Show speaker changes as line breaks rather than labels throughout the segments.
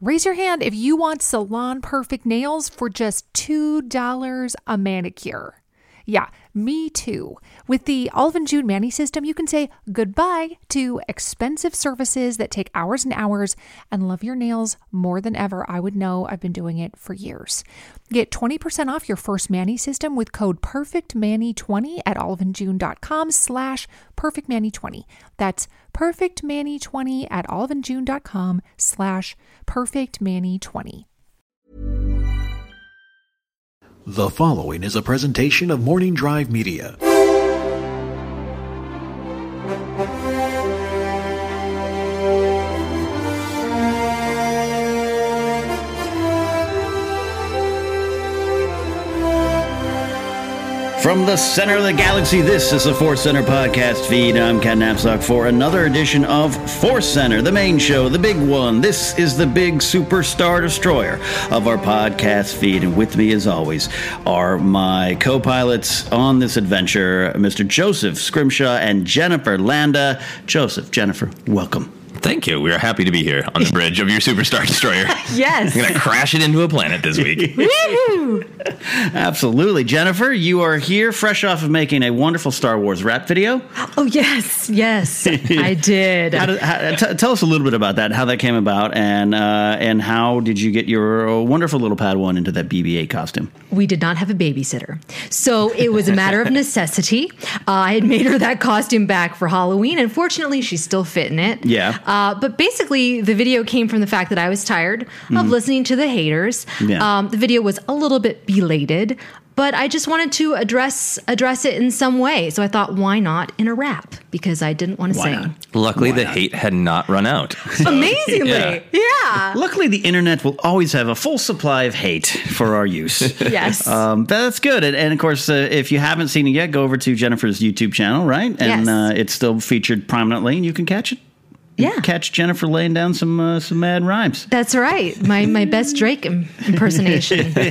Raise your hand if you want salon perfect nails for just $2 a manicure. Yeah, me too. With the Olive and June Mani system, you can say goodbye to expensive services that take hours and hours and love your nails more than ever. I would know I've been doing it for years. Get 20% off your first Mani system with code PERFECTMANI20 at oliveandjune.com slash PERFECTMANI20. That's PERFECTMANI20 at oliveandjune.com slash PERFECTMANI20.
The following is a presentation of Morning Drive Media.
From the center of the galaxy, this is the Force Center podcast feed. I'm Ken Napzok for another edition of Force Center, the main show, the big one. This is the big superstar destroyer of our podcast feed. And with me, as always, are my co pilots on this adventure, Mr. Joseph Scrimshaw and Jennifer Landa. Joseph, Jennifer, welcome.
Thank you. We are happy to be here on the bridge of your Superstar Destroyer.
Yes.
I'm going to crash it into a planet this week. Woohoo!
Absolutely. Jennifer, you are here fresh off of making a wonderful Star Wars rap video.
Oh, yes. Yes, I did.
How did how, t- tell us a little bit about that, how that came about, and uh, and how did you get your wonderful little Padawan into that BB-8 costume?
we did not have a babysitter. So it was a matter of necessity. Uh, I had made her that costume back for Halloween. and fortunately, she's still fit in it.
Yeah.
Uh, but basically, the video came from the fact that I was tired of
Mhm.
listening to the haters.
Yeah.
Um, the video was a little bit belated, but I just wanted to address address it in some way. So I thought, why not in a rap? Because I didn't want to sing.
Luckily, the hate had not run out.
Amazingly,
Yeah.
yeah.
Luckily, the internet will always have a full supply of hate for our use.
Yes.
Um, that's good. And, and of course, uh, if you haven't seen it yet, go over to Jennifer's YouTube channel, right? And
Yes.
uh, it's still featured prominently, and you can catch it
Yeah.
catch Jennifer laying down some uh, some mad rhymes.
That's right. My my best Drake impersonation.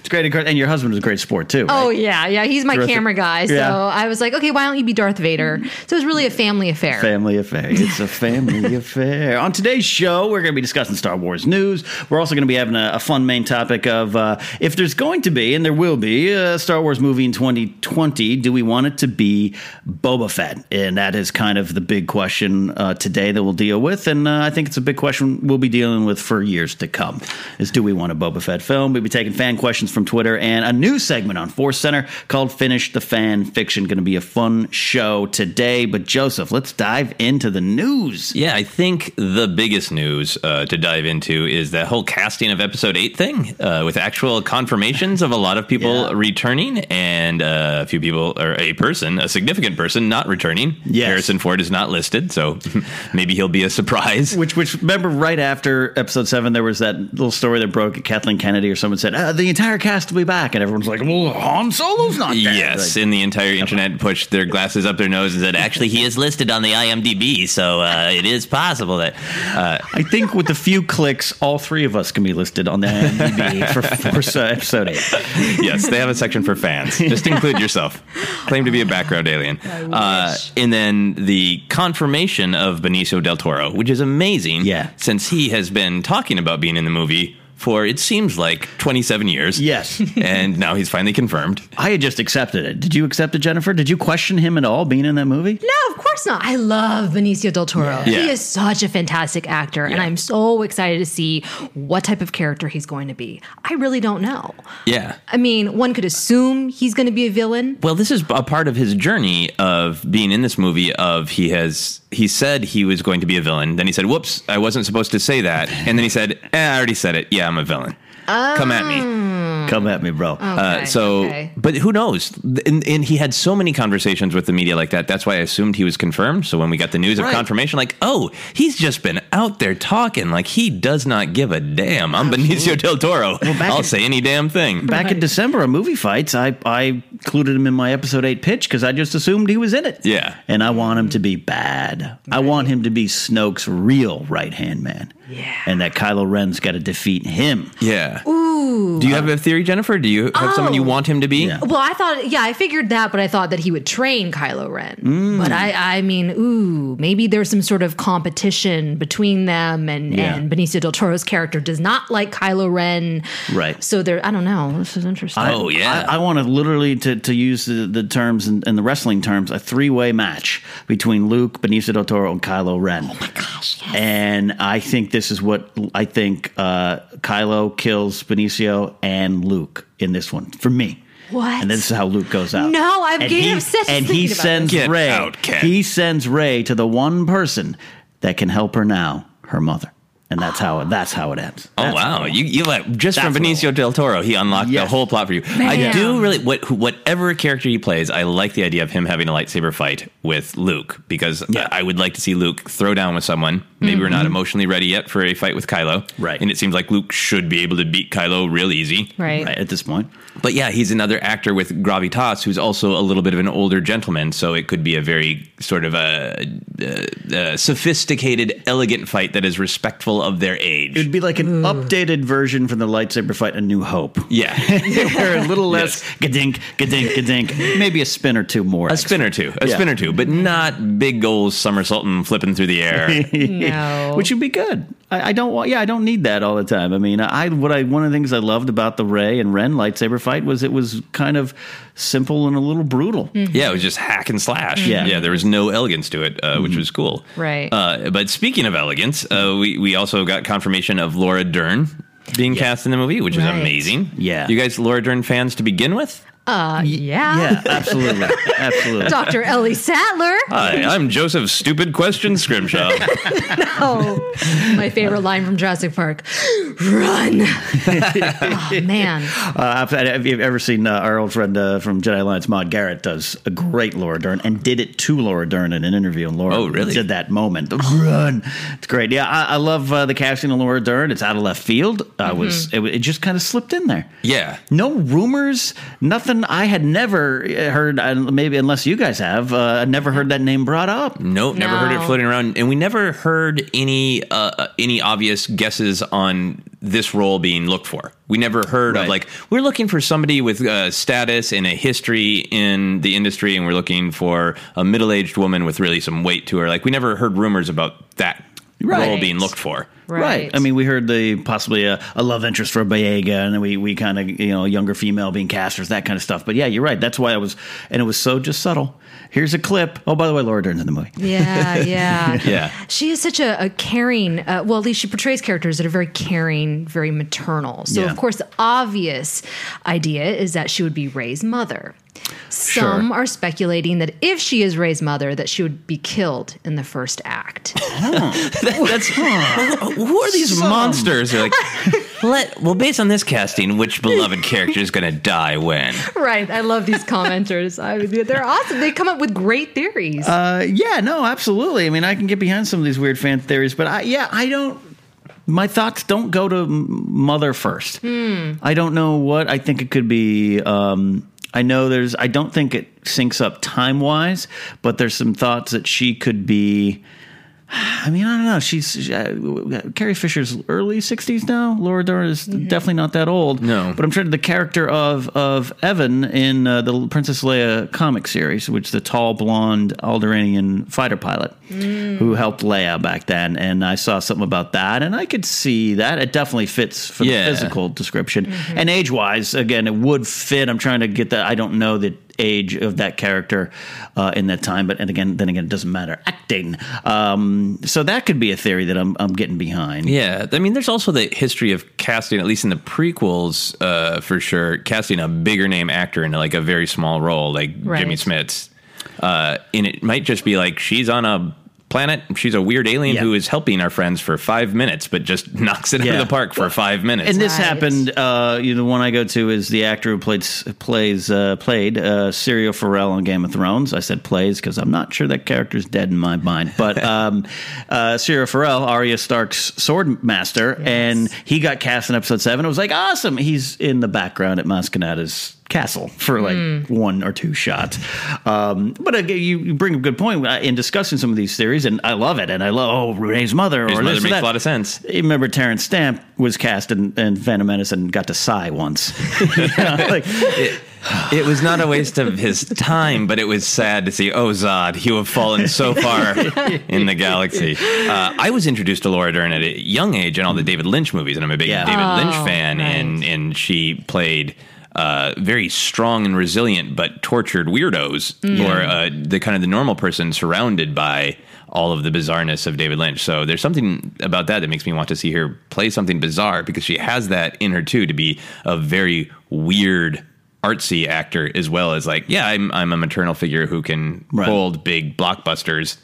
It's great, and your husband is a great sport too. Right?
Oh yeah, yeah. He's my
Terrific.
camera guy. So
Yeah.
I was like, okay, why don't you be Darth Vader? So it was really a family affair.
Family affair. It's a family affair. On today's show, we're going to be discussing Star Wars news. We're also going to be having a, a fun main topic of uh, if there's going to be, and there will be, a Star Wars movie in 2020, do we want it to be Boba Fett? And that is kind of the big question uh, today that we'll deal with. And uh, I think it's a big question we'll be dealing with for years to come is do we want a Boba Fett film? We'll be taking fan questions from Twitter and a new segment on Force Center called Finish the Fan Fiction. Going to be a fun show today. But Joseph, let's dive into the news.
Yeah, I think the biggest news uh, to dive into is that whole casting of episode eight thing uh, with actual confirmations of a lot of people returning and uh, a few people, or a person, a significant person, not returning.
Yes.
Harrison Ford is not listed, so maybe he'll be a surprise.
Which, which remember, right after episode seven, there was that little story that broke. Kathleen Kennedy or someone said, uh, "The entire cast will be back," and everyone's like, "Well, Han Solo's not dead."
Yes,
Like,
and the entire internet pushed their glasses up their nose and said, "Actually, he is listed on the IMDb, so uh, it is possible that." Uh,
I think with a few clicks, all three of us can be listed on the IMDb for, for uh, episode eight.
yes, they have a section for fans. Just include yourself. Claim to be a background alien. Uh, and then the confirmation of Benicio del Toro, which is amazing.
Yeah.
Since he has been talking about being in the movie for it seems like 27 years.
Yes.
and now he's finally confirmed.
I had just accepted it. Did you accept it, Jennifer? Did you question him at all being in that movie?
No, of course not. I love Benicio del Toro.
Yeah.
He is such a fantastic actor, and I'm so excited to see what type of character he's going to be. I really don't know.
Yeah.
I mean, one could assume he's going to be a villain.
Well, this is a part of his journey of being in this movie. Of he has he said he was going to be a villain. Then he said, "Whoops, I wasn't supposed to say that." And then he said, eh, "I already said it. Yeah, I'm a villain. Come at me."
Come at me, bro.
uh, so,
okay.
but who knows? And, and he had so many conversations with the media like that. That's why I assumed he was confirmed. So when we got the news of confirmation, like, oh, he's just been out there talking. Like he does not give a damn. I'm Benicio del Toro.
back
I'll
in-
say any damn thing.
Back in December on movie fights, I, I included him in my episode eight pitch because I just assumed he was in it.
Yeah.
And I want him to be bad. I want him to be Snoke's real right hand man. Yeah. And that Kylo Ren's got to defeat him.
Yeah.
Ooh.
Do you have a theory, Jennifer? Do you have someone you
Oh.
want him to be?
Well, I thought, yeah, I figured that, but I thought that he would train Kylo Ren.
Mm.
But I, I mean, ooh, maybe there's some sort of competition between them, and
Yeah.
and Benicio del Toro's character does not like Kylo Ren,
Right.
So there, I don't know. This is interesting.
Oh, yeah.
I, I want to literally to, to use the, the terms and the wrestling terms, a three way match between Luke, Benicio del Toro, and Kylo Ren. Oh my gosh! And I think this is what I think uh, Kylo kills Benicio and Luke in this one for me.
What?
And this is how Luke goes out.
No, I'm
and
getting
he,
obsessed
And he
about
sends Rey.
out,
He sends Rey to the one person that can help her now, her mother. And that's how it, that's how it ends.
Oh wow! You, you like just from
That's what I
Benicio del Toro, he unlocked the whole plot for you. I do really what whatever character he plays. I like the idea of him having a lightsaber fight with Luke because
Yeah.
I would like to see Luke throw down with someone. Maybe we're not emotionally ready yet for a fight with Kylo,
Right.
And it seems like Luke should be able to beat Kylo real easy,
right.
right at this point.
But yeah, he's another actor with gravitas who's also a little bit of an older gentleman, so it could be a very sort of a, uh uh sophisticated, elegant fight that is respectful of their age.
It would be like an updated version from the lightsaber fight, A New Hope.
yeah.
Where a little less gadink, gadink, gadink. Maybe a spin or two more.
A spin or two, a
Yeah.
spin or two, but not big goals somersaulting, flipping through the air.
No.
Which would be good. I, I don't want. Yeah, I don't need that all the time. I mean, I what I one of the things I loved about the Rey and Ren lightsaber fight was it was kind of simple and a little brutal.
yeah, it was just hack and slash.
Yeah.
yeah, there was no elegance to it, uh, which was cool.
Right.
Uh, but speaking of elegance, uh, we we also got confirmation of Laura Dern being cast in the movie, which is amazing.
Yeah.
you guys Laura Dern fans to begin with.
Uh, yeah.
Yeah, absolutely, absolutely.
Dr. Ellie Sattler.
Hi, I'm Joseph Stupid Question Scrimshaw.
Oh, my favorite line from Jurassic Park. Run. oh, man.
Uh, have you ever seen uh, our old friend uh, from Jedi Alliance, Maude Garrett, does a great Laura Dern and did it to Laura Dern in an interview. And Laura
Oh, really?
did that moment. The Run. It's great. Yeah, I, I love uh, the casting of Laura Dern. It's out of left field. I was it, it just kind of slipped in there.
yeah.
No rumors, nothing one I had never heard. uh, Maybe unless you guys have, uh, never heard that name brought up.
Nope, never heard it floating around, and we never heard any uh, any obvious guesses on this role being looked for. We never heard
Right.
of like we're looking for somebody with uh, status and a history in the industry, and we're looking for a middle aged woman with really some weight to her. Like we never heard rumors about that
Right.
role being looked for.
Right.
I mean, we heard the possibly a, a love interest for Boyega, and we we kind of you know younger female being casters, that kind of stuff. But yeah, you're right. That's why I was, and it was so just subtle. Here's a clip. Oh, by the way, Laura Dern's in the movie.
Yeah, yeah.
Yeah.
She is such a, a caring, uh, well, at least she portrays characters that are very caring, very maternal. So,
Yeah.
of course, the obvious idea is that she would be Rey's mother. Some
Sure.
are speculating that if she is Rey's mother, that she would be killed in the first act.
That's who are these monsters? They're like, let well, based on this casting, which beloved character is going to die when?
right. I love these commenters. I mean, they're awesome. They come up with great theories.
Uh, yeah, no, absolutely. I mean, I can get behind some of these weird fan theories, but I, yeah, I don't. My thoughts don't go to mother first.
Hmm.
I don't know what I think it could be. Um, I know there's. I don't think it syncs up time wise, but there's some thoughts that she could be. I mean, I don't know. She's uh, Carrie Fisher's early sixties now. Laura Dern is definitely not that old.
No.
but I'm trying to the character of of Evaan in uh, the Princess Leia comic series, which is the tall blonde Alderaanian fighter pilot who helped Leia back then. And I saw something about that, and I could see that it definitely fits for
Yeah.
the physical description and age wise. Again, it would fit. I'm trying to get that. I don't know the age of that character uh, in that time, but and again, then again, it doesn't matter acting. Um, so that could be a theory that I'm I'm getting behind.
Yeah, I mean, there's also the history of casting, at least in the prequels, uh, for sure, casting a bigger name actor into like a very small role, like
Right.
Jimmy Smits. Uh, and it might just be like she's on a planet, she's a weird alien
Yeah.
who is helping our friends for five minutes, but just knocks it out of the park for five minutes.
And this
Right.
happened. Uh, you know, the one I go to is the actor who played plays uh, played uh, Syrio Forel on Game of Thrones. I said plays because I'm not sure that character's dead in my mind. But um, uh, Syrio Forel, Arya Stark's sword master, and he got cast in episode seven. It was like awesome. He's in the background at Maz Kanata's castle for like one or two shots. Um, but again, you, you bring a good point uh, in discussing some of these theories, and I love it. And I love oh Renee's mother
His
or
mother
this or
makes
that.
a lot of sense.
You remember Terrence Stamp was cast in, in Phantom Menace and got to sigh once. You know, like,
it, it was not a waste of his time, but it was sad to see, oh, Zod, you have fallen so far in the galaxy. Uh, I was introduced to Laura Dern at a young age in all the David Lynch movies, and I'm a big
Yeah.
David
Oh,
Lynch fan, and, and she played. Uh, very strong and resilient, but tortured weirdos, or uh, the kind of the normal person surrounded by all of the bizarreness of David Lynch. So there's something about that that makes me want to see her play something bizarre because she has that in her too to be a very weird artsy actor as well as like yeah I'm I'm a maternal figure who can
Right.
hold big blockbusters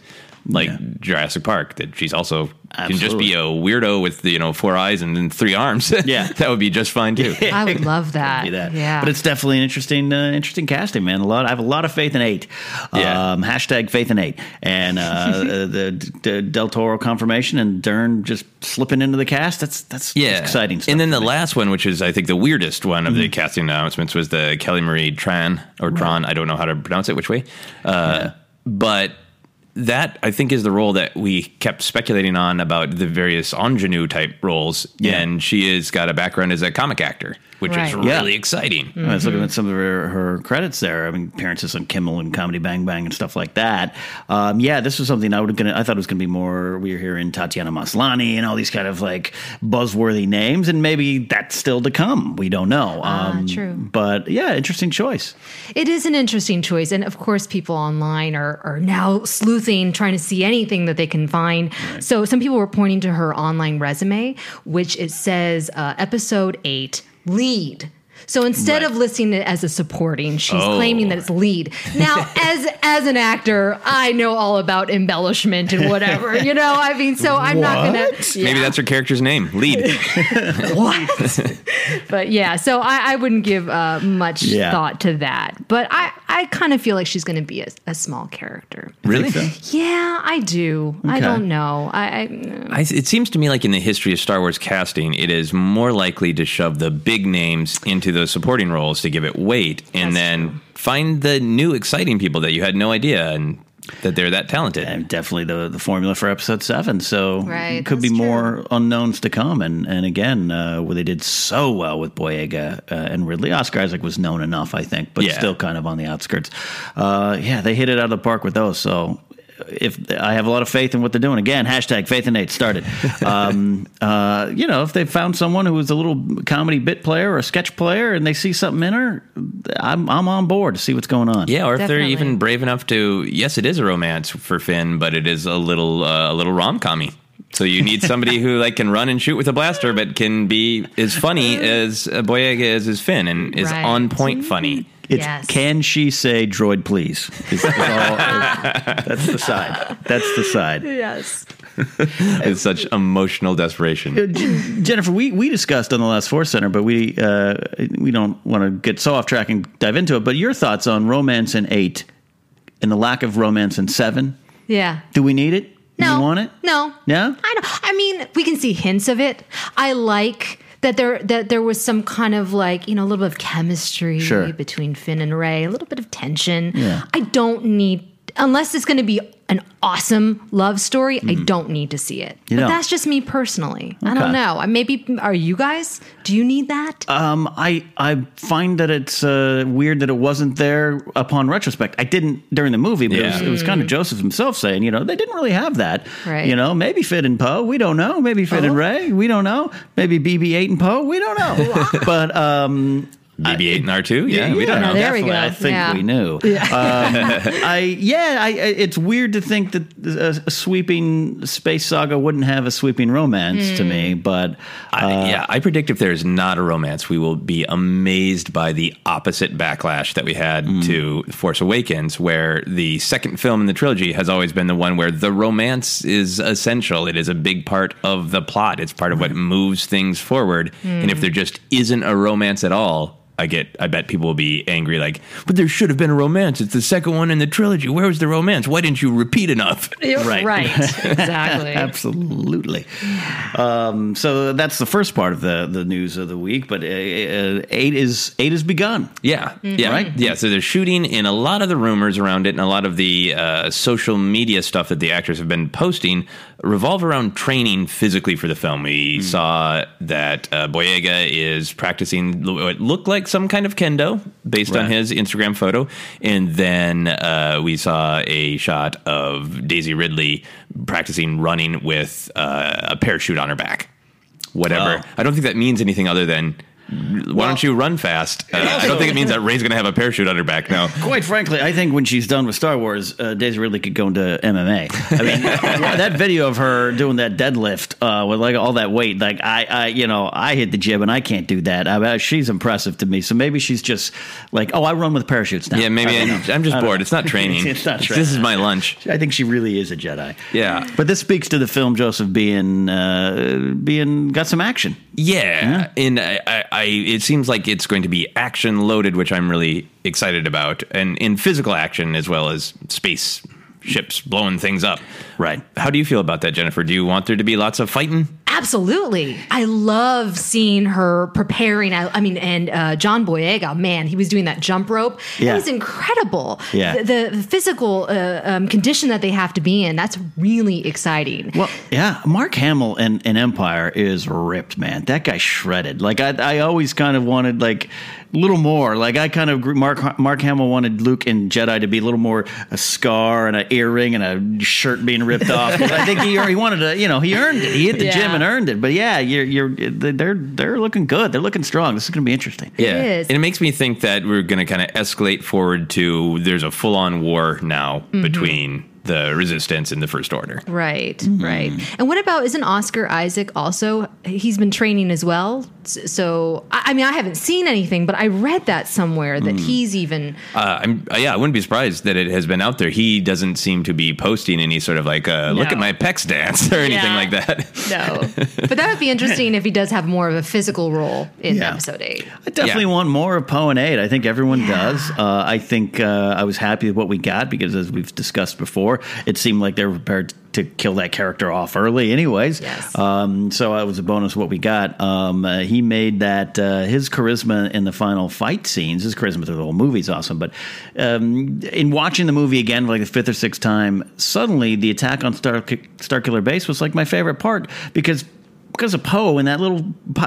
like Jurassic Park that she's also can just be a weirdo with you know four eyes and then three arms
Yeah.
that would be just fine too
I would love that.
be that.
Yeah.
But it's definitely an interesting, uh, interesting casting, man. A lot. I have a lot of faith in eight.
Yeah.
Um, hashtag faith in eight, and uh, the, the Del Toro confirmation and Dern just slipping into the cast. That's that's
yeah
exciting. Stuff
and then the
me.
last one which is I think the weirdest one of the casting announcements was the Kelly Marie Tran or Tron I don't know how to pronounce it which way uh, but that I think is the role that we kept speculating on about the various ingenue type roles,
Yeah.
and she has got a background as a comic actor, which is
Right.
Yeah.
really exciting.
I was looking at some of her, her credits there. I mean, appearances on Kimmel and Comedy Bang Bang and stuff like that. Um, yeah, this was something I would gonna. I thought it was going to be more. We were hearing Tatiana Maslany and all these kind of like buzzworthy names, and maybe that's still to come. We don't know. Um,
Ah, true.
But yeah, interesting choice.
It is an interesting choice. And of course, people online are, are now sleuthing, trying to see anything that they can find. So some people were pointing to her online resume, which it says uh, episode eight, lead. So instead
Right.
of listing it as a supporting, she's
Oh.
claiming that it's lead. Now, as as an actor, I know all about embellishment and whatever, you know. I mean, so I'm not gonna.
Maybe that's her character's name, Lead.
what? but yeah, so I, I wouldn't give uh, much
Yeah.
thought to that. But I, I kind of feel like she's going to be a, a small character.
really?
Yeah, I do. I don't know. I, I
I, it seems to me like in the history of Star Wars casting, it is more likely to shove the big names into into those supporting roles to give it weight, and then find the new exciting people that you had no idea and that they're that talented.
And definitely the the formula for episode seven. So
Right,
could be
that's
more unknowns to come. And and again, uh, where they did so well with Boyega uh, and Ridley, Oscar Isaac was known enough, I think, but
Yeah.
still kind of on the outskirts. Uh, yeah, they hit it out of the park with those. So. If I have a lot of faith in what they're doing, again, hashtag Faith in Nate started. Um, uh, you know, if they found someone who was a little comedy bit player or a sketch player, and they see something in her, I'm I'm on board to see what's going on.
Yeah, or if
Definitely.
they're even brave enough to, yes, it is a romance for Finn, but it is a little uh, a little rom commy. So you need somebody who like can run and shoot with a blaster, but can be as funny as uh, Boyega is as Finn, and is
Right.
on point funny.
It's
Yes.
can she say droid please? Is- is all- is- that's the side. That's the side.
Yes.
It's such emotional desperation.
Uh, Jennifer, we, we discussed on the last Force Center, but we uh, we don't want to get so off track and dive into it. But your thoughts on romance in eight and the lack of romance in seven?
Yeah.
Do we need it? Do
No.
you want it?
No.
Yeah?
I don't. I mean, we can see hints of it. I like that there that there was some kind of like you know a little bit of chemistry
Sure.
between Finn and Rey, a little bit of tension.
Yeah.
I don't need unless it's going to be an awesome love story. I don't need to see it.
Mm-hmm. You
but that's just me personally. I don't know. Maybe are you guys? Do you need that?
Um, I I find that it's uh, weird that it wasn't there upon retrospect. I didn't during the movie, but it, was,
Yeah.
it was kind of Joseph himself saying, you know, they didn't really have that.
Right.
You know, maybe Finn and Poe, we don't know. Maybe Finn and Rey, we don't know. Maybe BB-8 and Poe, we don't know. but um,
BB-8 and R2, yeah, we don't know.
There we
definitely.
go.
I think
Yeah.
we knew. Um, I yeah, I, it's weird to think that a, a sweeping space saga wouldn't have a sweeping romance to me, mm. but
I, uh, yeah, I predict if there's not a romance, we will be amazed by the opposite backlash that we had mm. to Force Awakens, where the second film in the trilogy has always been the one where the romance is essential. It is a big part of the plot. It's part of what moves things forward. And if mm. there just isn't a romance at all, I get. I bet people will be angry. Like, but there should have been a romance. It's the second one in the trilogy. Where was the romance? Why didn't you repeat enough?
Right.
Right. Exactly.
Absolutely. Um, so that's the first part of the, the news of the week. But uh, uh, eight is eight has begun.
Yeah, yeah,
Right?
Yeah, so they're shooting, and a lot of the rumors around it, and a lot of the uh, social media stuff that the actors have been posting revolve around training physically for the film. We saw that uh, Boyega is practicing what looked like some kind of kendo based on his Instagram photo, and then uh, we saw a shot of Daisy Ridley practicing running with uh, a parachute on her back. Whatever.
Oh.
I don't think that means anything other than. Why don't you run fast? Uh, I don't think it means that Rey's going to have a parachute on her back. now.
Quite frankly, I think when she's done with Star Wars, uh, Daisy Ridley could go into MMA. I mean, that video of her doing that deadlift uh, with like all that weight, like I, I, you know, I hit the gym and I can't do that. I she's impressive to me. So maybe she's just like, oh, I run with parachutes now.
Yeah, maybe
I
I'm. I'm just bored.
know.
It's not training.
it's not training.
This is my lunch.
I think she really is a Jedi.
Yeah.
But this speaks to the film Joseph being uh, being got some action.
Yeah, and I, I, I, it seems like it's going to be action loaded, which I'm really excited about, and in physical action as well as space ships blowing things up.
Right.
How do you feel about that, Jennifer? Do you want there to be lots of fighting?
Absolutely. I love seeing her preparing. I, I mean, and uh, John Boyega, man, he was doing that jump rope.
Yeah.
It was incredible.
Yeah.
The, the physical uh, um, condition that they have to be in, that's really exciting.
Well, yeah, Mark Hamill in, in Empire is ripped, man. That guy shredded. Like I, I always kind of wanted like little more. Like I kind of grew, Mark Mark Hamill wanted Luke and Jedi to be a little more a scar and an earring and a shirt being ripped off. I think he he wanted to, you know, he earned it. He hit the gym and earned it. But yeah, you're you're they're they're looking good. They're looking strong. This is going to be interesting.
Yeah,
is.
and it makes me think that we're going to kind of escalate forward to there's a full on war now
Mm-hmm.
between the resistance in the first order.
Right, right. And what about isn't Oscar Isaac also? He's been training as well. So I, I mean, I haven't seen anything, but I read that somewhere that he's even.
Uh, I'm uh, yeah, I wouldn't be surprised that it has been out there. He doesn't seem to be posting any sort of like uh, look at my pecs dance or anything
Yeah.
like that.
No, but that would be interesting if he does have more of a physical role in
Yeah.
episode eight.
I definitely
Yeah.
want more of Poe and Eight. I think everyone
Yeah.
does. Uh, I think uh, I was happy with what we got because, as we've discussed before, it seemed like they were prepared to kill that character off early, anyways.
Yes.
Um, so that was a bonus what we got. Um, uh, he made that uh, his charisma in the final fight scenes, his charisma through the whole movie is awesome. But um, in watching the movie again, like the fifth or sixth time, suddenly the attack on Star Starkiller Base was like my favorite part because. Because of Poe in that little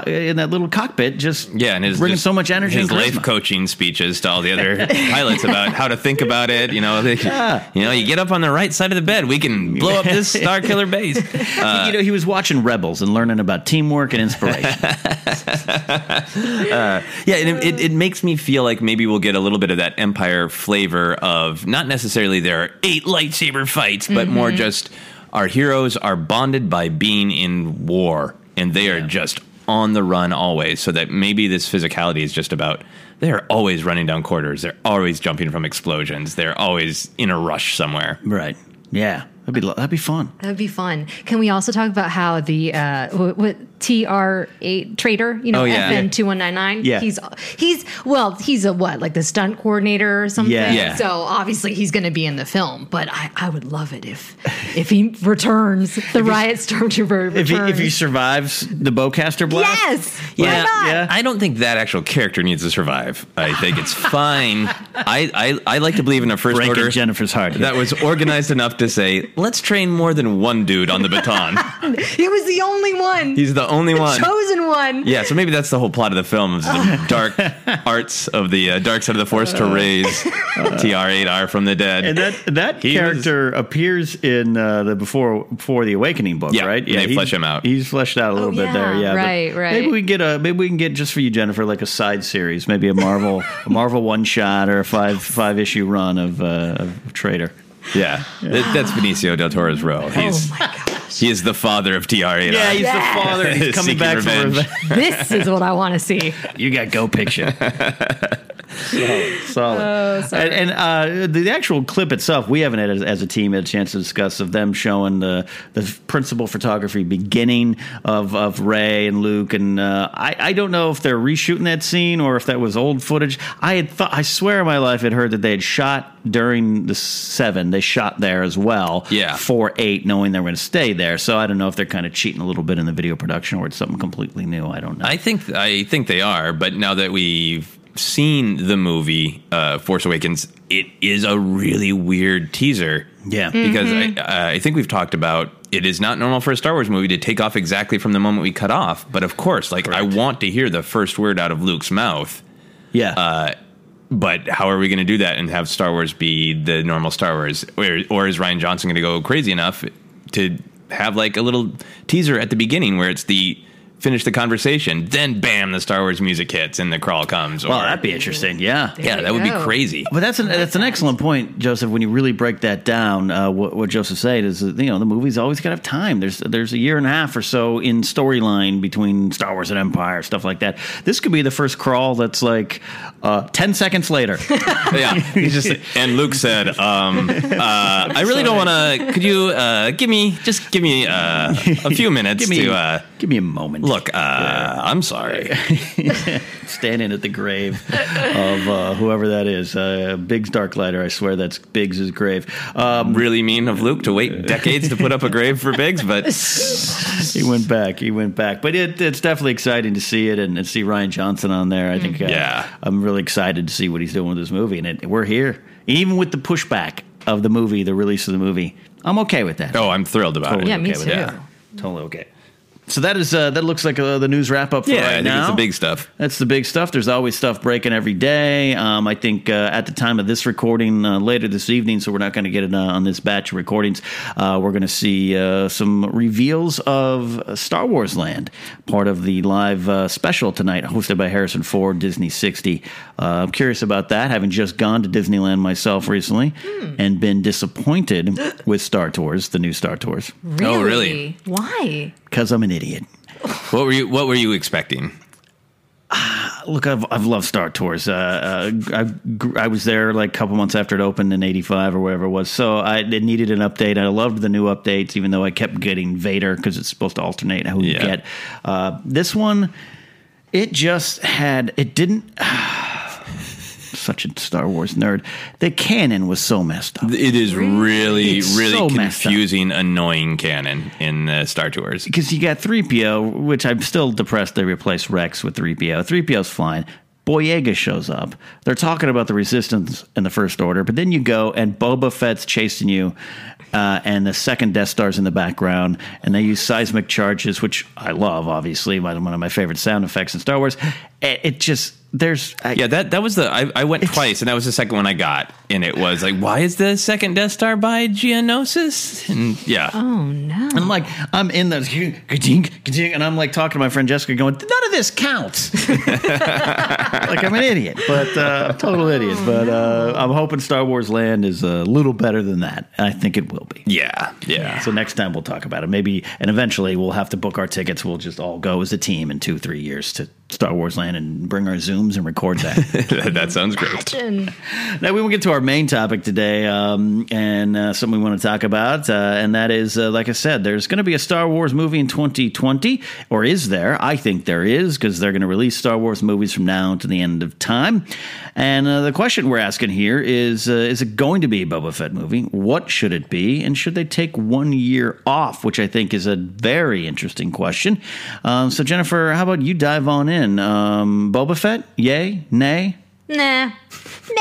in that little cockpit, just
Yeah, and his
bringing
just
so much energy,
His
and
life coaching speeches to all the other pilots about how to think about it. You know, they,
Yeah.
you know, you get up on the right side of the bed, we can blow up this Starkiller base. Uh,
you know, he was watching Rebels and learning about teamwork and inspiration.
uh, yeah, and it, it, it makes me feel like maybe we'll get a little bit of that Empire flavor of not necessarily there are eight lightsaber fights, but
Mm-hmm.
more just our heroes are bonded by being in war, and they are just on the run always. So that maybe this physicality is just about they are always running down corridors, they're always jumping from explosions, they're always in a rush somewhere.
right? Yeah, that'd be that'd be fun.
That'd be fun. Can we also talk about how the uh, what, what TR8 trader, you know,
Oh, yeah.
FN two one nine nine?
Yeah.
he's he's well, he's a what, like the stunt coordinator or something.
Yeah.
Yeah.
So obviously he's going to be in the film, but I, I would love it if if he returns, the riot stormtrooper
If he, if he survives the bowcaster blast,
yes,
Yeah,
why not?
yeah.
I don't think that actual character needs to survive. I think it's fine. I, I, I like to believe in a first
breaking
order
Jennifer's heart.
that was organized enough to say, let's train more than one dude on the baton.
He was the only one,
He's the only one.
chosen one.
Yeah, so maybe that's the whole plot of the film is the dark arts of the uh, dark side of the force to raise TR8R from the dead.
and that that
He
character appears in uh, the before before the Awakening book,
Yeah,
right?
they
he's-
flesh him out.
He's fleshed out a little bit
yeah,
there, yeah. but
right, right.
Maybe we can get a maybe we can get just for you, Jennifer, like a side series, maybe a Marvel a Marvel one shot or a five five issue run of, uh, of Trader.
yeah, that- that's Benicio del Toro's role. He's,
oh my gosh,
he is the father of TR8R.
Yeah, he's
Yes.
the father. and He's coming
Seeking
back for
revenge.
revenge.
this is what I want to see.
You got go picture. solid, solid. and and uh, the actual clip itself, we haven't had as, as a team had a chance to discuss of them showing the the principal photography beginning of of Rey and Luke, and uh, I I don't know if they're reshooting that scene or if that was old footage. I had thought I swear in my life I'd heard that they had shot during the seven. They shot there as well.
Yeah.
for eight, knowing they were going to stay there. So I don't know if they're kind of cheating a little bit in the video production or it's something completely new. I don't know.
I think I think they are, but now that we've seen the movie uh, Force Awakens, it is a really weird teaser.
Yeah.
because
Mm-hmm.
I, uh, I think we've talked about it is not normal for a Star Wars movie to take off exactly from the moment we cut off. But of course, like I want to hear the first word out of Luke's mouth.
yeah.
Uh, but how are we going to do that and have Star Wars be the normal Star Wars, or, or is Rian Johnson going to go crazy enough to have like a little teaser at the beginning where it's the finish the conversation, then bam, the Star Wars music hits and the crawl comes.
well,
or-
that'd be interesting. Yeah.
yeah, that would be crazy.
But that's an that's an excellent point, Joseph. When you really break that down, uh, what, what Joseph said is that you know the movie's always got to have time. There's there's a year and a half or so in storyline between Star Wars and Empire, stuff like that. This could be the first crawl that's like uh, ten seconds later.
yeah, he's just and Luke said, um, uh, "I really don't want to. Could you uh, give me just give me uh, a few minutes
give me
to uh,
give me a moment.
Look? Uh, I'm sorry.
standing at the grave of uh, whoever that is, uh, Biggs Darklighter. I swear that's Biggs' grave. Um,
really mean of Luke to wait decades to put up a grave for Biggs, but
he went back. He went back. But it, it's definitely exciting to see it and, and see Rian Johnson on there. I think. Uh,
Yeah.
I'm really excited to see what he's doing with this movie, and it, we're here. Even with the pushback of the movie, the release of the movie, I'm okay with that.
oh, I'm thrilled about
Totally
it.
Yeah, me
okay with
too.
that. Totally okay. So that is uh, that looks like uh, the news wrap up for
Yeah,
right
I think
now.
it's the big stuff.
That's the big stuff. There's always stuff breaking every day. Um, I think uh, at the time of this recording uh, later this evening, so we're not going to get it uh, on this batch of recordings. Uh, we're going to see uh, some reveals of uh, Star Wars Land, part of the live uh, special tonight, hosted by Harrison Ford, Disney 60. Uh, I'm curious about that, having just gone to Disneyland myself recently and been disappointed with Star Tours, the new Star Tours,
Really?
Oh, really?
Why?
Because I'm an idiot.
What were you What were you expecting?
Look, I've, I've loved Star Tours. Uh, uh, I, I was there like a couple months after it opened in '85 or whatever it was. So I it needed an update. I loved the new updates, even though I kept getting Vader because it's supposed to alternate who you
Yeah.
get. Uh, this one, it just had it didn't. such a Star Wars nerd. The canon was so messed up.
It is really,
It's
really
so
confusing, annoying canon in uh, Star Tours.
because you got 3PO, which I'm still depressed they replaced Rex with 3PO. 3PO's fine. Boyega shows up. They're talking about the Resistance and the First Order, but then you go and Boba Fett's chasing you, uh, and the second Death Star's in the background, and they use seismic charges, which I love, obviously, one one of my favorite sound effects in Star Wars. It, it just there's I,
Yeah, that that was the I, I went twice, and that was the second one I got, and it was like, why is the second Death Star by Geonosis? And yeah,
Oh no.
I'm like, I'm in the ka-ding, ka-ding, and I'm like talking to my friend Jessica, going, none of this counts. like I'm an idiot, but uh, a total idiot. But uh, I'm hoping Star Wars Land is a little better than that. and I think it will be.
yeah, yeah.
So next time we'll talk about it. Maybe, and eventually we'll have to book our tickets. We'll just all go as a team in two, three years to Star Wars Land and bring our Zooms and record that.
that, that sounds great.
Now we will get to our main topic today, um, and uh, something we want to talk about, uh, and that is, uh, like I said, there's going to be a Star Wars movie in 2020, or is there? I think there is because they're going to release Star Wars movies from now to the end of time. And uh, the question we're asking here is: uh, Is it going to be a Boba Fett movie? What should it be? And should they take one year off? Which I think is a very interesting question. Um, so Jennifer, how about you dive on in? Um, Boba Fett, yay, nay?
Nah. Nah.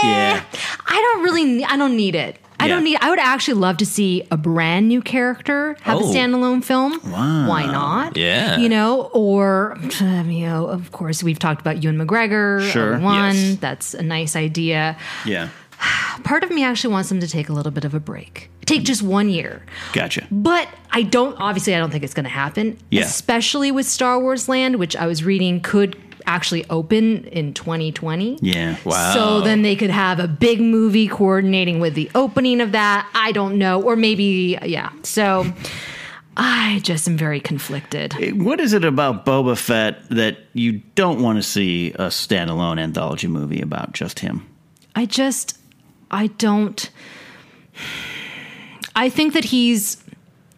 Yeah.
I don't really I don't need it. I
Yeah.
don't need I would actually love to see a brand new character have
Oh.
a standalone film.
Wow.
Why not?
Yeah.
You know, or you know, of course we've talked about Ewan McGregor.
Sure.
One.
Yes.
That's a nice idea.
Yeah.
Part of me actually wants them to take a little bit of a break. Take just one year.
Gotcha.
But I don't obviously I don't think it's gonna happen.
Yeah.
Especially with Star Wars Land, which I was reading could actually open in 2020.
Yeah.
Wow.
So then they could have a big movie coordinating with the opening of that. I don't know. Or maybe, yeah. So I just am very conflicted.
Eh, what is it about Boba Fett that you don't want to see a standalone anthology movie about just him?
I just, I don't. I think that he's.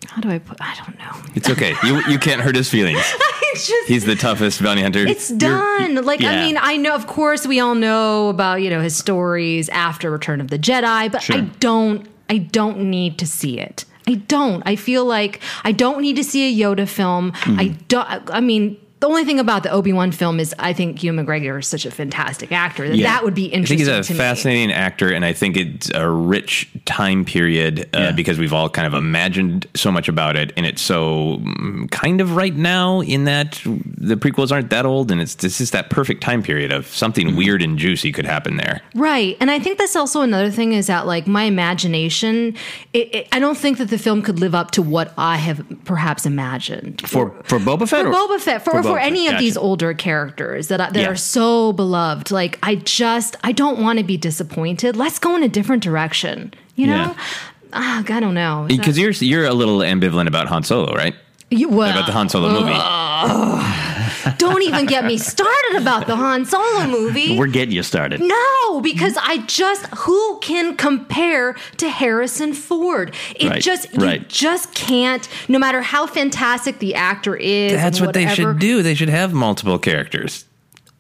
How do I put? I don't know.
It's okay. You you can't hurt his feelings.
Just.
He's the toughest bounty hunter.
It's done. like
yeah.
I mean, I know. Of course, we all know about you know his stories after Return of the Jedi, but
Sure.
I don't. I don't need to see it. I don't. I feel like I don't need to see a Yoda film.
Mm-hmm.
I don't. I mean. The only thing about the Obi Wan film is I think Ewan McGregor is such a fantastic actor that
Yeah.
that would be interesting.
I think he's a
to me.
fascinating actor, and I think it's a rich time period uh,
Yeah.
because we've all kind of imagined so much about it, and it's so mm, kind of right now in that the prequels aren't that old, and it's this is that perfect time period of something
Mm-hmm.
weird and juicy could happen there.
Right. And I think that's also another thing is that, like, my imagination, it, it, I don't think that the film could live up to what I have perhaps imagined.
For for Boba Fett?
For
or-
Boba Fett, for, for,
Fett,
any of these older characters that, that
Yeah.
are so beloved, like, I just, I don't want to be disappointed. Let's go in a different direction. You know?
Yeah.
Ah, I don't know.
Because
that-
you're you're a little ambivalent about Han Solo, right?
You- well,
about the Han Solo movie.
Don't even get me started about the Han Solo movie.
We're getting you started.
No, because I just who can compare to Harrison Ford? It
Right,
just you
right.
just can't. No matter how fantastic the actor is,
That's what they should do. They should have multiple characters.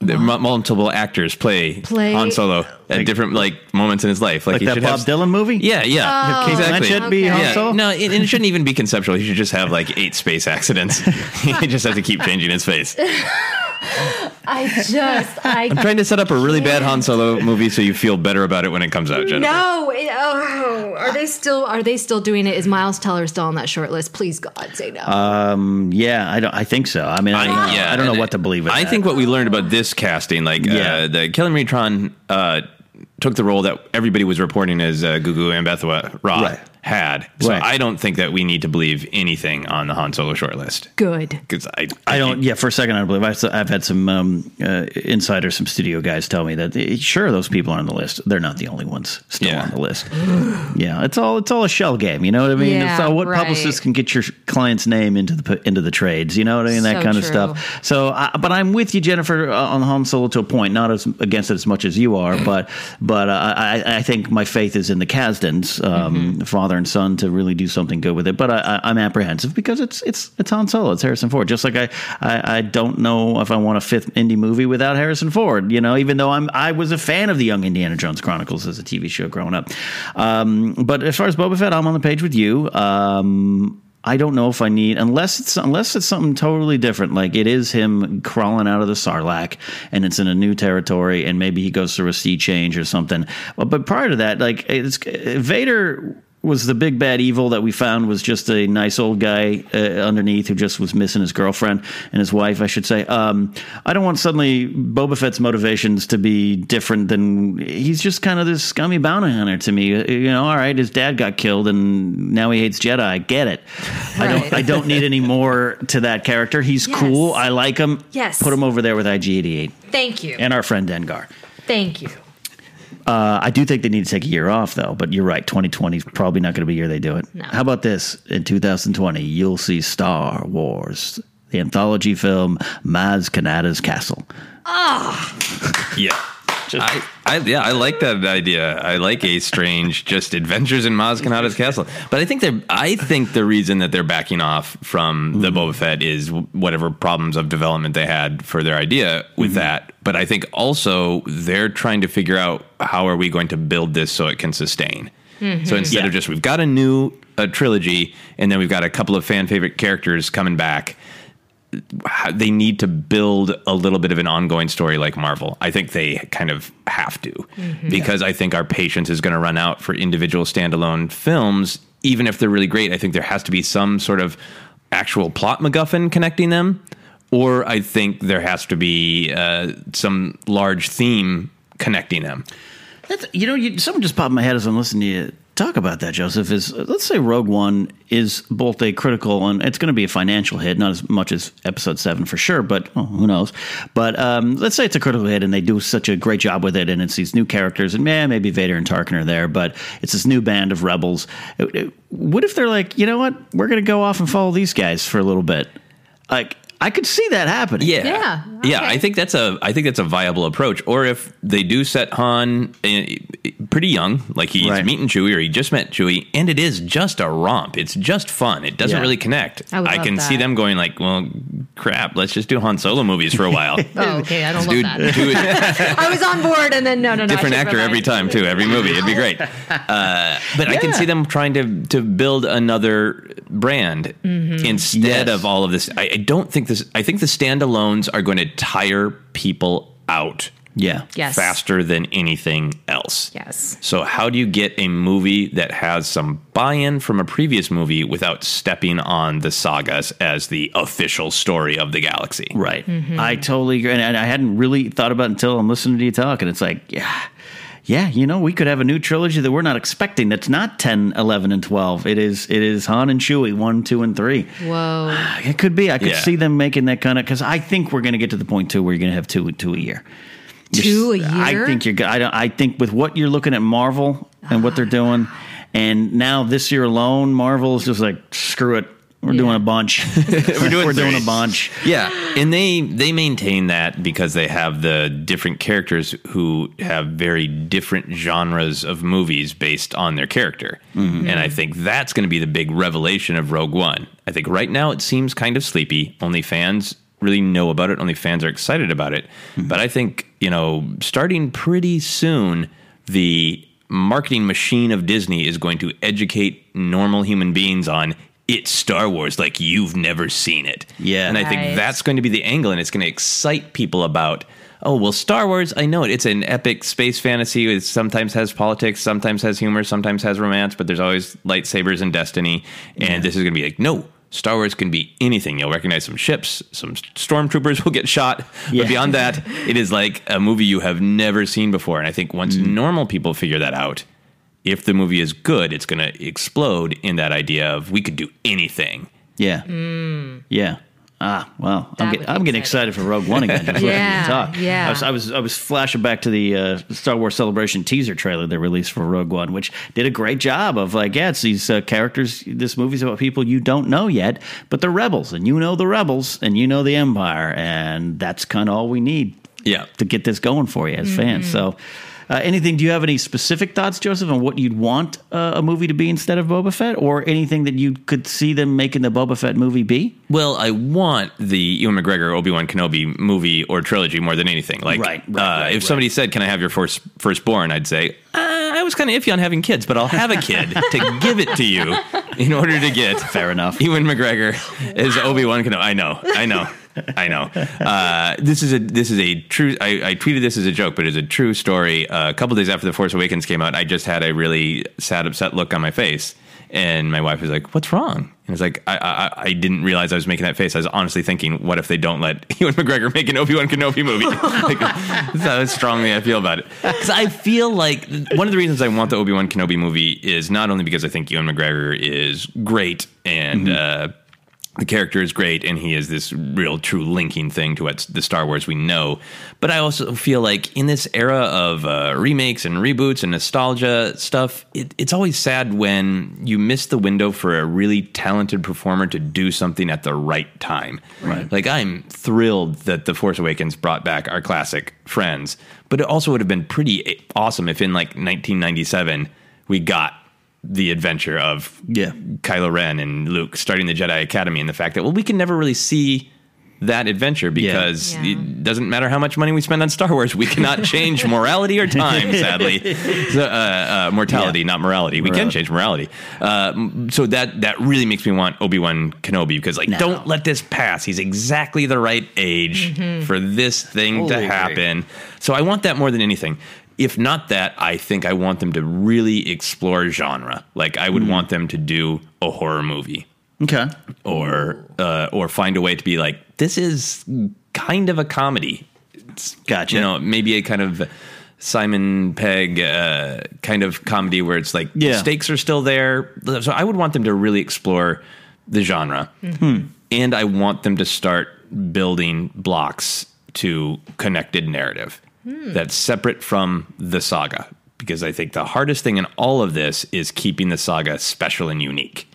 Multiple actors play,
Play-
Han Solo at different like moments in his life. Like,
Like
he
that
should
Bob
have,
Dylan movie?
Yeah, yeah,
Oh,
exactly.
Blanchett be Han
Yeah,
Solo?
no, it, it shouldn't even be conceptual. He should just have like eight space accidents. he just has to keep changing his face.
I just I
I'm trying to set up a really bad Han Solo movie so you feel better about it when it comes out, Jennifer.
no. it- oh, are they still are they still doing it? Is Miles Teller still on that short list? Please God, say no.
Um, yeah, I don't. I think so. I mean, I, don't know. I don't know what to believe. With
I
that.
think what we learned about this casting, like
Yeah.
uh, the Kelly Marie Tron uh, took the role that everybody was reporting as uh, Gugu and Bethwa Ra
Right.
Had. So
Right.
I don't think that we need to believe anything on the Han Solo shortlist.
Good.
Because I,
I don't. Yeah, for a second, I don't believe. I've, I've had some um, uh, insiders, some studio guys tell me that eh, sure those people are on the list. They're not the only ones still
Yeah.
on the list. yeah, it's all it's all a shell game. You know what I mean?
Yeah,
it's all what
right.
publicist can get your client's name into the into the trades. You know what I mean? That
So
kind of stuff. So, I, but I'm with you, Jennifer, uh, on Han Solo to a point. Not as against it as much as you are, but but uh, I I think my faith is in the Kasdans, um,
Mm-hmm.
father father and son to really do something good with it. But I, I'm apprehensive because it's it's it's Han Solo, it's Harrison Ford. Just like I, I I don't know if I want a fifth indie movie without Harrison Ford. You know, even though I'm I was a fan of the Young Indiana Jones Chronicles as a TV show growing up. Um, but as far as Boba Fett, I'm on the page with you. Um, I don't know if I need unless it's unless it's something totally different. Like it is him crawling out of the Sarlacc, and it's in a new territory, and maybe he goes through a sea change or something. But, but prior to that, like it's Vader was the big bad evil that we found was just a nice old guy uh, underneath who just was missing his girlfriend and his wife, I should say. Um, I don't want suddenly Boba Fett's motivations to be different than he's just kind of this scummy bounty hunter to me. Uh, You know, all right, his dad got killed and now he hates Jedi. I get it. I don't. I don't need any more to that character. He's
Yes.
cool. I like him.
Yes.
Put him over there with IG88
Thank you.
and our friend Dengar.
Thank you.
Uh, I do think they need to take a year off, though. But you're right. 2020 is probably not going to be the year they do it.
No.
How about this? In 2020, you'll see Star Wars, the anthology film Maz Kanata's Castle.
Ah, Yeah. I, I, yeah, I like that idea. I like a strange, just adventures in Maz Kanata's castle. But I think they're, I think the reason that they're backing off from the mm-hmm. Boba Fett is whatever problems of development they had for their idea with mm-hmm. that. But I think also they're trying to figure out how are we going to build this so it can sustain. Mm-hmm. So instead
Yeah.
of just we've got a new a trilogy and then we've got a couple of fan favorite characters coming back, they need to build a little bit of an ongoing story like Marvel. I think they kind of have to because I think our patience is going to run out for individual standalone films, even if they're really great. I think there has to be some sort of actual plot MacGuffin connecting them, or I think there has to be uh, some large theme connecting them.
That's, you know, you, someone just popped in my head as I'm listening to you talk about that, Joseph. Is uh, let's say Rogue One is both a critical and it's going to be a financial hit, not as much as Episode Seven for sure, but oh, who knows? But um, let's say it's a critical hit and they do such a great job with it, and it's these new characters, and man, maybe Vader and Tarkin are there, but it's this new band of rebels. Uh, uh, What if they're like, you know what, we're going to go off and follow these guys for a little bit? Like, I could see that happening.
Yeah,
Yeah,
yeah. I think that's a I think that's a viable approach. Or if they do set Han uh, pretty young, like he's
Right.
meeting Chewie, or he just met Chewie, and it is just a romp. It's just fun. It doesn't
Yeah.
really connect.
I would love
can see
that.
them going like, well, crap. Let's just do Han Solo movies for a while.
Oh, okay. I don't love
Dude,
that.
do
I was on board, and then no, no, no.
Different
should
actor every time too. Every movie, it'd be great. Uh, but I can see them trying to to build another brand
Mm-hmm.
instead
Yes.
of all of this. I, I don't think this. I think the standalones are going to tire people out
Yeah.
Yes.
faster than anything else.
Yes.
So how do you get a movie that has some buy-in from a previous movie without stepping on the sagas as the official story of the galaxy?
Right. Mm-hmm. I totally agree. And I hadn't really thought about it until I'm listening to you talk. And it's like, yeah, yeah, you know, we could have a new trilogy that we're not expecting. That's not 10, 11, and 12. It is, it is Han and Chewie, 1, 2, and 3.
Whoa.
It could be. I could
Yeah.
see them making that kind of, because I think we're going to get to the point, too, where you're going to have two, two a year.
Two a
I
year?
I think you're good. I, don't- I think with what you're looking at Marvel and what they're doing, ah. and now this year alone, Marvel is just like, screw it. We're doing a bunch.
We're doing
We're doing a bunch.
Yeah, and they they maintain that because they have the different characters who have very different genres of movies based on their character.
Mm-hmm.
And I think that's going to be the big revelation of Rogue One. I think right now it seems kind of sleepy. Only fans really know about it. Only fans are excited about it.
Mm-hmm.
But I think, you know, starting pretty soon the marketing machine of Disney is going to educate normal human beings on it's Star Wars like you've never seen it.
Yeah.
And I think
Right.
that's going to be the angle, and it's going to excite people about. Oh well, Star Wars. I know it. It's an epic space fantasy. It sometimes has politics, sometimes has humor, sometimes has romance, but there's always lightsabers and destiny. And this is going to be like, no, Star Wars can be anything. You'll recognize some ships, some stormtroopers will get shot,
Yeah.
but beyond that, it is like a movie you have never seen before. And I think once
Mm.
normal people figure that out, if the movie is good, it's going to explode in that idea of we could do anything.
Yeah. Yeah. Ah, well, I'm, get, I'm getting excited for Rogue One again. Just listening to you
Yeah,
talk.
yeah.
I was, I was I was flashing back to the uh, Star Wars Celebration teaser trailer they released for Rogue One, which did a great job of like, yeah, it's these uh, characters. This movie's about people you don't know yet, but they're rebels, and you know the rebels, and you know the Empire, and that's kind of all we need
Yeah.
to get this going for you as fans. So. Uh, anything? Do you have any specific thoughts, Joseph, on what you'd want uh, a movie to be instead of Boba Fett, or anything that you could see them making the Boba Fett movie be?
Well, I want the Ewan McGregor Obi Wan Kenobi movie or trilogy more than anything. Like,
Right, right,
uh,
right,
if somebody said, "Can I have your first firstborn?" I'd say, uh, "I was kind of iffy on having kids, but I'll have a kid to give it to you in order to get
fair enough."
Ewan McGregor is Obi Wan Kenobi. I know, I know. I know. Uh, this is a this is a true. I, I tweeted this as a joke, but it's a true story. Uh, a couple days after the Force Awakens came out, I just had a really sad, upset look on my face, and my wife was like, "What's wrong?" And it's like I, I I didn't realize I was making that face. I was honestly thinking, "What if they don't let Ewan McGregor make an Obi Wan Kenobi movie?" like, that's how strongly I feel about it. Because I feel like one of the reasons I want the Obi Wan Kenobi movie is not only because I think Ewan McGregor is great and. Uh, the character is great and he is this real true linking thing to what the Star Wars we know. But I also feel like in this era of uh, remakes and reboots and nostalgia stuff, it, it's always sad when you miss the window for a really talented performer to do something at the right time.
Right.
Like I'm thrilled that The Force Awakens brought back our classic friends, but it also would have been pretty awesome if in like 1997 we got the adventure of
yeah.
Kylo Ren and Luke starting the Jedi Academy and the fact that well we can never really see that adventure because
Yeah.
it doesn't matter how much money we spend on Star Wars we cannot change morality or time sadly so, uh, uh, mortality not morality we can
Morality.
change morality uh, so that that really makes me want Obi-Wan Kenobi because like
No.
don't let this pass he's exactly the right age for this thing
Totally
to
agree.
happen so I want that more than anything if not that, I think I want them to really explore genre. Like I
Mm.
would want them to do a horror movie
Okay.
or uh, or find a way to be like this is kind of a comedy. It's,
Gotcha.
You know, maybe a kind of Simon Pegg uh, kind of comedy where it's like
Yeah.
stakes are still there. So I would want them to really explore the genre,
Hmm.
and I want them to start building blocks to connected narrative that's separate from the saga. Because I think the hardest thing in all of this is keeping the saga special and unique.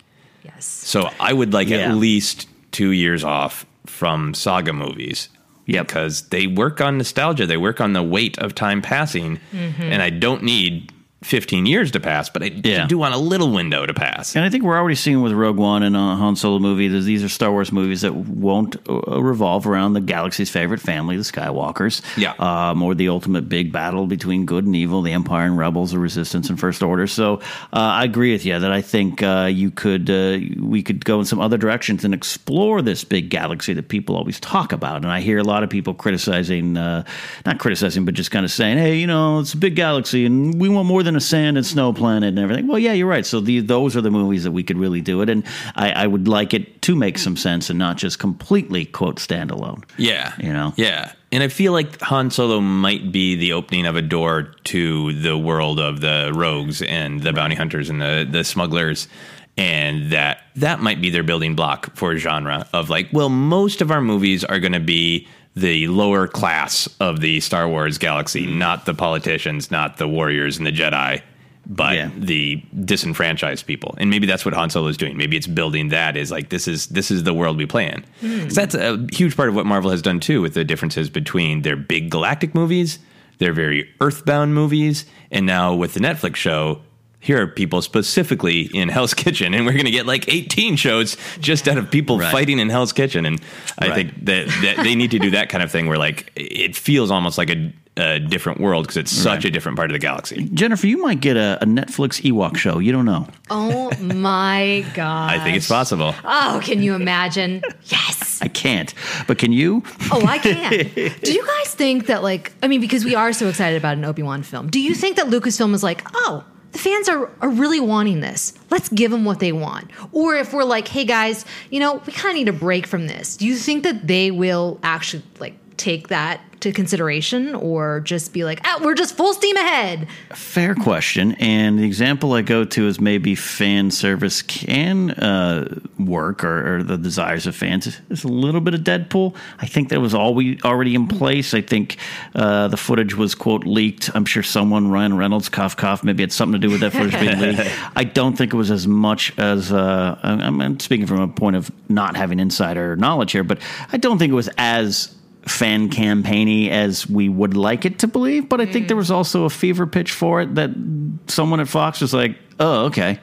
Yes.
So I would like
Yeah.
at least two years off from saga movies.
Yep.
Because they work on nostalgia, they work on the weight of time passing,
Mm-hmm.
and I don't need 15 years to pass, but I
Yeah.
do want a little window to pass.
And I think we're already seeing with Rogue One and uh, Han Solo movie these are Star Wars movies that won't uh, revolve around the galaxy's favorite family, the Skywalkers.
Yeah.
Um, or the ultimate big battle between good and evil, the Empire and Rebels, the Resistance and First Order. So uh, I agree with you that I think uh, you could uh, we could go in some other directions and explore this big galaxy that people always talk about. And I hear a lot of people criticizing, uh, not criticizing, but just kind of saying, "Hey, you know, it's a big galaxy, and we want more than a sand and snow planet and everything." Well, yeah, you're right. So the, those are the movies that we could really do it, and I, I would like it to make some sense and not just completely quote standalone.
Yeah.
You know?
Yeah. And I feel like Han Solo might be the opening of a door to the world of the rogues and the bounty hunters and the, the smugglers. And that that might be their building block for a genre of like, well, most of our movies are going to be the lower class of the Star Wars galaxy, mm-hmm. not the politicians, not the warriors and the Jedi, but
Yeah.
the disenfranchised people. And maybe that's what Han Solo is doing. Maybe it's building that is like this is this is the world we play in. Mm. 'Cause that's a huge part of what Marvel has done too with the differences between their big galactic movies, their very earthbound movies, and now with the Netflix show here are people specifically in Hell's Kitchen, and we're going to get like 18 shows just out of people
Right.
fighting in Hell's Kitchen. And I
Right.
think that, that they need to do that kind of thing where like it feels almost like a, a different world because it's such
Right.
a different part of the galaxy.
Jennifer, you might get a, a Netflix Ewok show. You don't know.
Oh my god.
I think it's possible.
Oh, can you imagine? Yes.
I can't, but can you?
Oh, I can. Do you guys think that, like, I mean, because we are so excited about an Obi Wan film, do you think that Lucasfilm is like, oh, the fans are, are really wanting this. Let's give them what they want. Or if we're like, hey guys, you know, we kind of need a break from this. Do you think that they will actually like take that to consideration or just be like, ah, we're just full steam ahead?
Fair question. And the example I go to is maybe fan service can uh, work or, or the desires of fans. There's a little bit of Deadpool. I think that was all we already in place. I think uh, the footage was, quote, leaked. I'm sure someone, Ryan Reynolds, cough, cough, maybe had something to do with that footage being leaked. I don't think it was as much as, uh, I'm, I'm speaking from a point of not having insider knowledge here, but I don't think it was as fan campaigny as we would like it to believe. But I think there mm. was also a fever pitch for it that someone at Fox was like, "Oh, okay,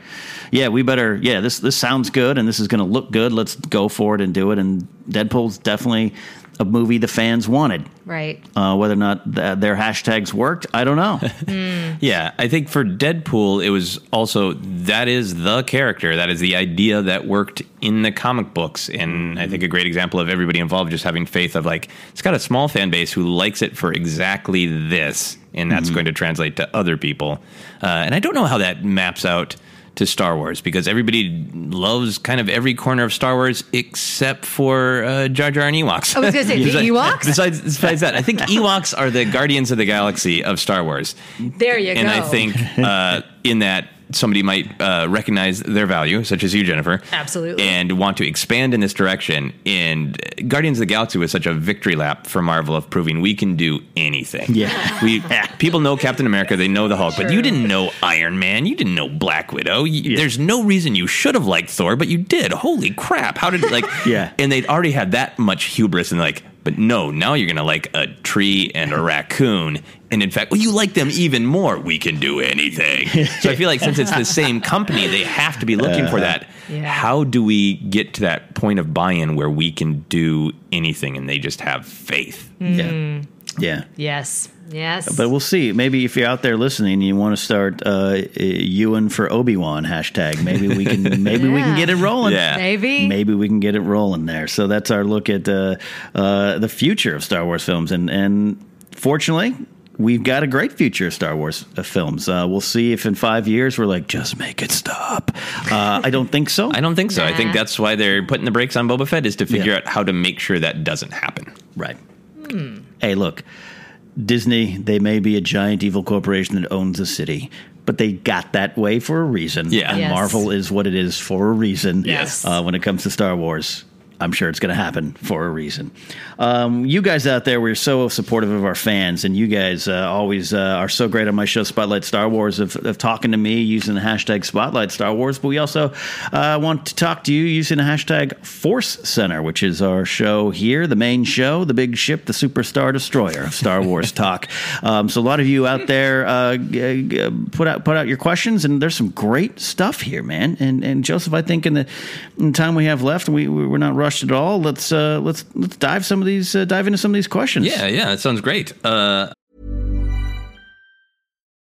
yeah, we better. Yeah, this this sounds good, and this is going to look good. Let's go for it and do it." And Deadpool's definitely a movie the fans wanted.
Right.
Uh, whether or not th- their hashtags worked, I don't know.
Yeah, I think for Deadpool, it was also that is the character, that is the idea that worked in the comic books, and I think a great example of everybody involved just having faith of like it's got a small fan base who likes it for exactly this, and that's going to translate to other people. Uh, and I don't know how that maps out to Star Wars because everybody loves kind of every corner of Star Wars except for uh, Jar Jar and Ewoks.
I was gonna say, the Ewoks?
Besides, besides that, I think Ewoks are the guardians of the galaxy of Star Wars
There you
and
go.
And I think uh, in that somebody might uh, recognize their value, such as you, Jennifer,
Absolutely.
and want to expand in this direction. And Guardians of the Galaxy was such a victory lap for Marvel of proving we can do anything.
Yeah.
we people know Captain America, they know the Hulk, but you didn't know Iron Man, you didn't know Black Widow. You- There's no reason you should have liked Thor, but you did. Holy crap! How did like?
Yeah.
And they'd already had that much hubris and like. But no, now you're gonna like a tree and a raccoon, and in fact, well, you like them even more. We can do anything. So I feel like since it's the same company, they have to be looking for uh-huh. that.
Yeah.
How do we get to that point of buy-in where we can do anything, and they just have faith? Hmm.
Yeah. Yeah.
yes. Yes.
But we'll see. Maybe if you're out there listening, you want to start uh, Ewan for Obi Wan hashtag. Maybe we can. Maybe we can get it rolling.
Yeah.
Maybe.
Maybe we can get it rolling there. So that's our look at uh, uh, the future of Star Wars films, and and fortunately. We've got a great future of Star Wars uh, films. Uh, we'll see if in five years we're like, just make it stop. Uh, I don't think so.
I don't think so. I think that's why they're putting the brakes on Boba Fett is to figure
Yeah.
out how to make sure that doesn't happen.
Right. Hey, look, Disney, they may be a giant evil corporation that owns a city, but they got that way for a reason.
Yeah.
And
Yes.
Marvel is what it is for a reason.
Yes.
Uh, when it comes to Star Wars. I'm sure it's going to happen for a reason. Um, you guys out there, we're so supportive of our fans, and you guys uh, always uh, are so great on my show, Spotlight Star Wars, of, of talking to me using the hashtag Spotlight Star Wars. But we also uh, want to talk to you using the hashtag Force Center, which is our show here, the main show, the big ship, the Superstar Destroyer of Star Wars talk. Um, so a lot of you out there uh, put out put out your questions, and there's some great stuff here, man. And and Joseph, I think in the, in the time we have left, we we're not rushed at all. Let's uh, let's let's dive some of these uh, dive into some of these questions.
Yeah, yeah, that sounds great. Uh,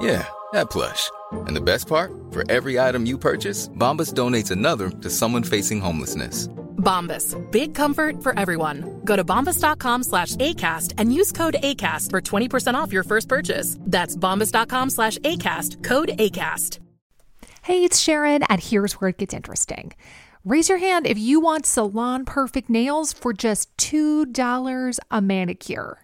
Yeah, that plush. And the best part? For every item you purchase, Bombas donates another to someone facing homelessness.
Bombas. Big comfort for everyone. Go to bombas.com slash ACAST and use code ACAST for 20% off your first purchase. That's bombas.com slash ACAST. Code ACAST.
Hey, it's Sharon, and here's where it gets interesting. Raise your hand if you want salon perfect nails for just $2 a manicure.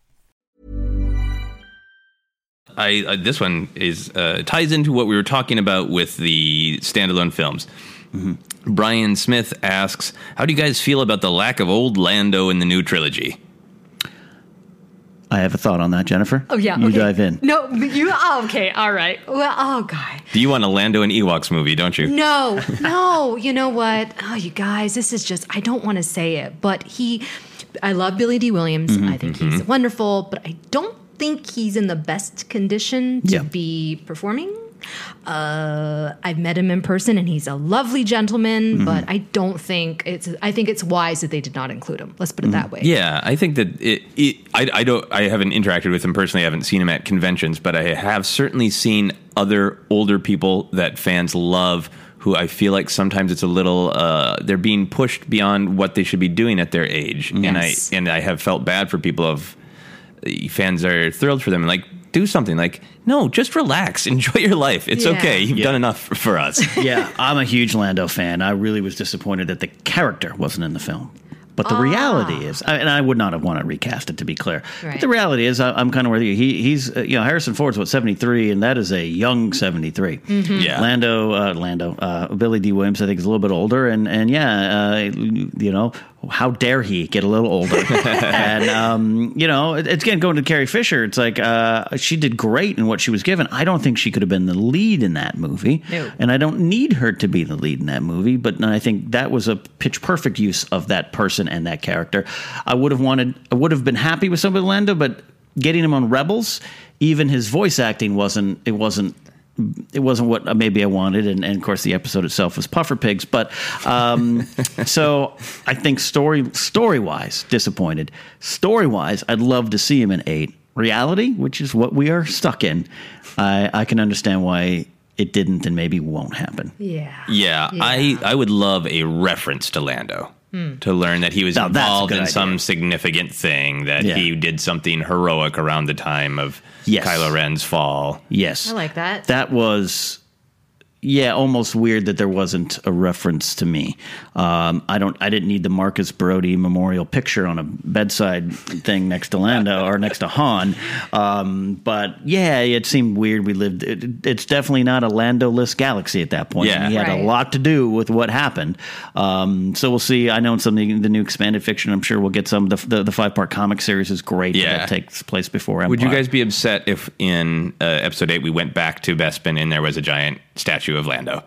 I uh, this one is uh, ties into what we were talking about with the standalone films. Mm-hmm. Brian Smith asks, "How do you guys feel about the lack of old Lando in the new trilogy?"
I have a thought on that, Jennifer.
Oh yeah,
you
okay.
dive in.
No, you. Oh, okay, all right. Well, oh god.
Do you want a Lando and Ewoks movie? Don't you?
No, no. You know what? Oh, you guys, this is just. I don't want to say it, but he. I love Billy Dee Williams.
Mm-hmm,
I think he's wonderful, but I don't think he's in the best condition to
Yeah.
be performing. Uh, I've met him in person, and he's a lovely gentleman.
Mm-hmm.
But I don't think it's. I think it's wise that they did not include him. Let's put it that way.
Mm-hmm. Yeah, I think that it, it I, I don't I haven't interacted with him personally. I haven't seen him at conventions, but I have certainly seen other older people that fans love. Who I feel like sometimes it's a little uh, they're being pushed beyond what they should be doing at their age, and I and I have felt bad for people of fans are thrilled for them. And like do something. Like no, just relax, enjoy your life. It's
Yeah.
okay. You've
Yeah.
done enough for us.
yeah, I'm a huge Lando fan. I really was disappointed that the character wasn't in the film. But the reality is, and I would not have wanted to recast it to be clear. But the reality is, I, I'm kind of with you. He, he's, uh, you know, Harrison Ford's what 73, and that is a young 73.
Yeah.
Lando, uh, Lando, uh, Billy Dee Williams, I think is a little bit older, and and yeah, uh, you know, how dare he get a little older? and um, you know, it- it's again going to Carrie Fisher. It's like uh, she did great in what she was given. I don't think she could have been the lead in that movie,
No.
and I don't need her to be the lead in that movie. But I think that was a pitch perfect use of that person and that character. I would have wanted, I would have been happy with somebody Lando, but getting him on Rebels, even his voice acting wasn't. It wasn't it wasn't what maybe I wanted, and, and of course the episode itself was puffer pigs. But um, so I think story story wise, disappointed. Story wise, I'd love to see him in eight. Reality, which is what we are stuck in, I, I can understand why it didn't and maybe won't happen.
Yeah.
Yeah, I I would love a reference to Lando.
Hmm.
To learn that he was
Now,
involved in
idea.
some significant thing, that
Yeah.
he did something heroic around the time of
Yes.
Kylo Ren's fall.
Yes,
I like that.
that was yeah almost weird that there wasn't a reference to me um, i don't i didn't need the marcus brody memorial picture on a bedside thing next to lando or next to han um, but yeah it seemed weird we lived it, it's definitely not a lando-less galaxy at that point
Yeah.
he had
Right.
a lot to do with what happened um, so we'll see i know in some of the, the new expanded fiction i'm sure we'll get some the, the, the five part comic series is great
Yeah.
that takes place before Empire.
Would you guys be upset if in uh, episode eight we went back to Bespin and there was a giant statue of Lando?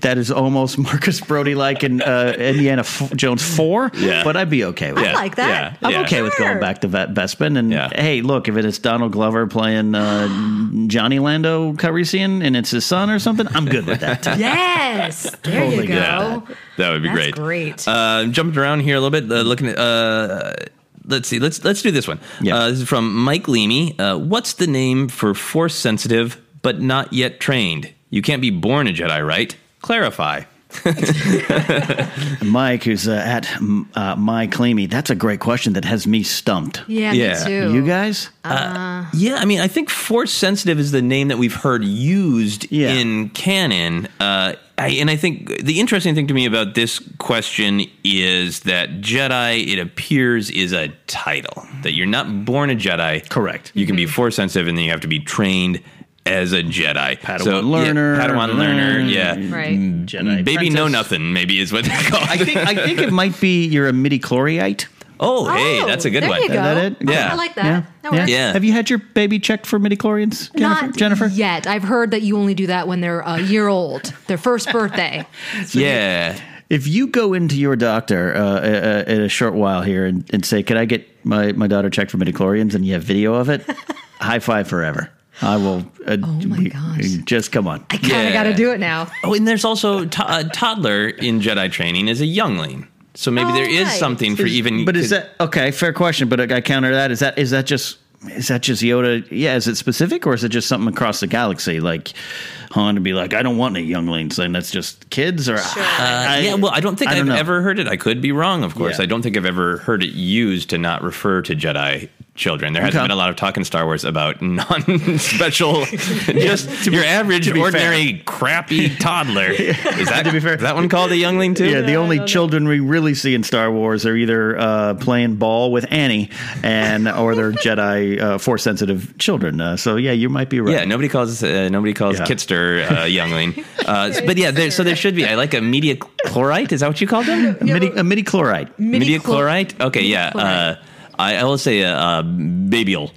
that is almost Marcus Brody like in uh, Indiana F- Jones 4.
Yeah.
But I'd be okay with
I
it.
like that.
Yeah,
I'm
yeah.
okay with going back to Vet- Bespin. And
Yeah.
hey, look, if it's Donald Glover playing uh, Johnny Lando Calrissian and it's his son or something, I'm good with that.
Yes. There
Totally
you
get
go.
That would be great.
That's
great.
great.
Uh, jumping around here a little bit, uh, looking at. Uh, let's see. Let's let's do this one.
Yeah.
Uh, this is from Mike Leamy. Uh, what's the name for force sensitive but not yet trained? You can't be born a Jedi, right? Clarify.
Mike, who's uh, at uh, my claimy, that's a great question that has me stumped.
Yeah, me Yeah. too.
You guys?
Uh,
Yeah, I mean, I think force sensitive is the name that we've heard used in canon. I, and I think the interesting thing to me about this question is that Jedi, it appears, is a title. That you're not born a Jedi.
Correct.
You can be force sensitive and then you have to be trained as a Jedi.
Padawan learner.
Yeah, Padawan learner, yeah.
Right.
Mm,
Jedi
Baby know nothing, maybe is what they call it.
I think I think it might be you're a midi chloriite.
Oh, hey,
Oh,
that's a good
there
one.
you go.
Is that it?
Yeah.
I like that.
Yeah.
That works.
Yeah.
Have you had your baby checked for midi chlorians, Jennifer?
Not
Jennifer?
yet. I've heard that you only do that when they're a year old, their first birthday.
Yeah.
If you go into your doctor uh, uh, in a short while here and, and say, "Can I get my, my daughter checked for midichlorians?" and you have video of it, high five forever. I will. Uh, oh my gosh! Just come on.
I kind of got to do it now.
Oh, and there's also to- a toddler in Jedi training is a youngling. So maybe there is
right.
something for even.
But is that okay? Fair question. But I counter that. Is that is that just is that just Yoda? Yeah. Is it specific or is it just something across the galaxy? Like Han to be like, I don't want any younglings, and that's just kids. Or
Uh,
I-
yeah, well, I don't think
I
I
don't
have
know.
ever heard it. I could be wrong, of course.
Yeah.
I don't think I've ever heard it used to not refer to Jedi children. There hasn't
Okay.
been a lot of talk in Star Wars about non-special, just your average,
to be
ordinary, crappy toddler. Is that
To be fair.
Is that one called a youngling too?
Yeah, the only children we really see in Star Wars are either uh, playing ball with Annie, and or they're Jedi uh, force sensitive children. Uh, so yeah, you might be right.
Yeah, nobody calls uh, nobody calls
Yeah.
Kitster uh, youngling. Uh, but yeah, there, so there should be. I like a media chlorite. Is that what you called them?
a midi, a midi chloride.
Media chlorite. Okay, yeah. Uh, I, I will say a, uh babial.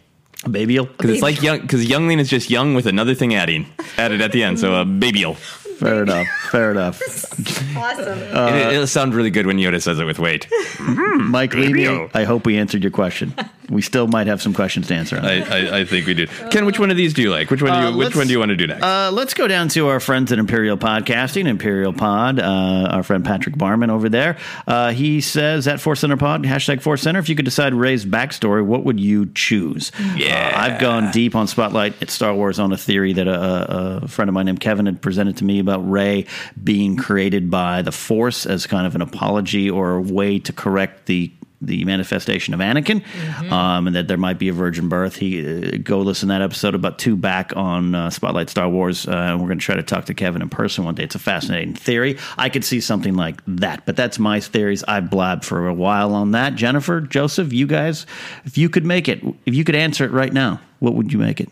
Babial,
because it's like young. Because youngling is just young with another thing adding added at the end. So a babial.
Fair enough. Fair enough.
Awesome.
it, it'll sound really good when Yoda says it with weight.
Mike
Babial.
Levy, I hope we answered your question. We still might have some questions to answer. On
I,
that.
I, I think we do. Ken, which one of these do you like? Which one do you
Uh,
Which one do you want to do next?
Uh, let's go down to our friends at Imperial Podcasting, Imperial Pod. Uh, our friend Patrick Barman over there. Uh, he says at Force Center Pod hashtag Force Center. If you could decide Rey's backstory, what would you choose?
Yeah.
Uh, I've gone deep on Spotlight at Star Wars on a theory that a, a friend of mine named Kevin had presented to me about Rey being created by the Force as kind of an apology or a way to correct the the manifestation of Anakin, um, and that there might be a virgin birth. He uh, go listen to that episode about two back on uh, Spotlight Star Wars. Uh, and we're going to try to talk to Kevin in person one day. It's a fascinating theory. I could see something like that, but that's my theories. I've blabbed for a while on that. Jennifer, Joseph, you guys, if you could make it, if you could answer it right now, what would you make it?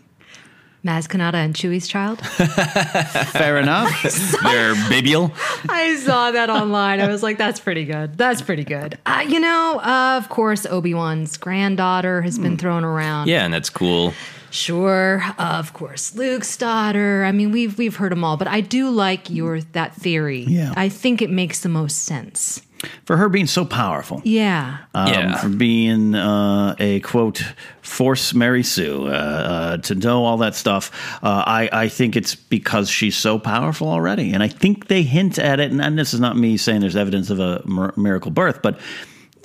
Maz Kanata and Chewie's child.
Fair enough.
They're babial.
I saw that online. I was like, that's pretty good. That's pretty good. Uh, you know, uh, of course, Obi Wan's granddaughter has been thrown around.
Yeah, and that's cool.
Sure, of course, Luke's daughter. I mean, we've we've heard them all, but I do like your that theory.
Yeah.
I think it makes the most sense.
For her being so powerful.
Yeah.
um,
Yeah.
for being uh, a quote force Mary Sue uh, uh, to know all that stuff. Uh, I I think it's because she's so powerful already, and I think they hint at it. And, and this is not me saying there's evidence of a mir- miracle birth, but.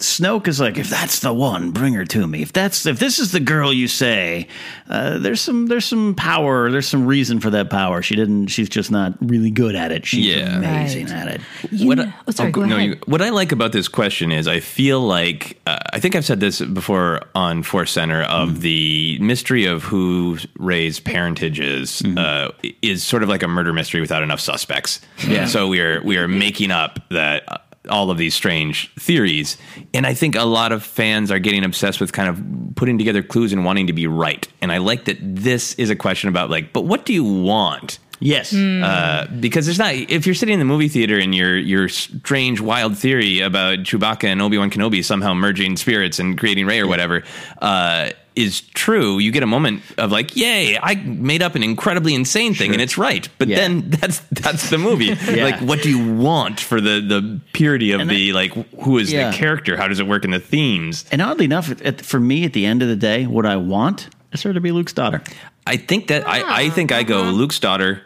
Snoke is like, if that's the one, bring her to me. If that's if this is the girl you say, uh, there's some there's some power, there's some reason for that power. She didn't. She's just not really good at it. She's
Yeah.
amazing
Right.
at it.
what
know-
I,
oh, sorry, go
no,
ahead.
you- what I like about this question is I feel like uh, I think I've said this before on Force Center of
Mm-hmm.
the mystery of who Rey's parentage is
Mm-hmm.
uh, is sort of like a murder mystery without enough suspects.
Yeah.
So we are we are making up that. All of these strange theories. And I think a lot of fans are getting obsessed with kind of putting together clues and wanting to be right. And I like that this is a question about, like, but what do you want?
Yes.
Uh, because there's not if you're sitting in the movie theater and your your strange wild theory about Chewbacca and Obi Wan Kenobi somehow merging spirits and creating Rey or whatever uh, is true, you get a moment of like, "Yay! I made up an incredibly insane thing, and it's right." But
Yeah.
then that's that's the movie. Like, what do you want for the the purity of the like? Who is
Yeah.
the character? How does it work in the themes?
And oddly enough, at, for me, at the end of the day, what I want is her to be Luke's daughter.
I think that I I think I go uh-huh. Luke's daughter,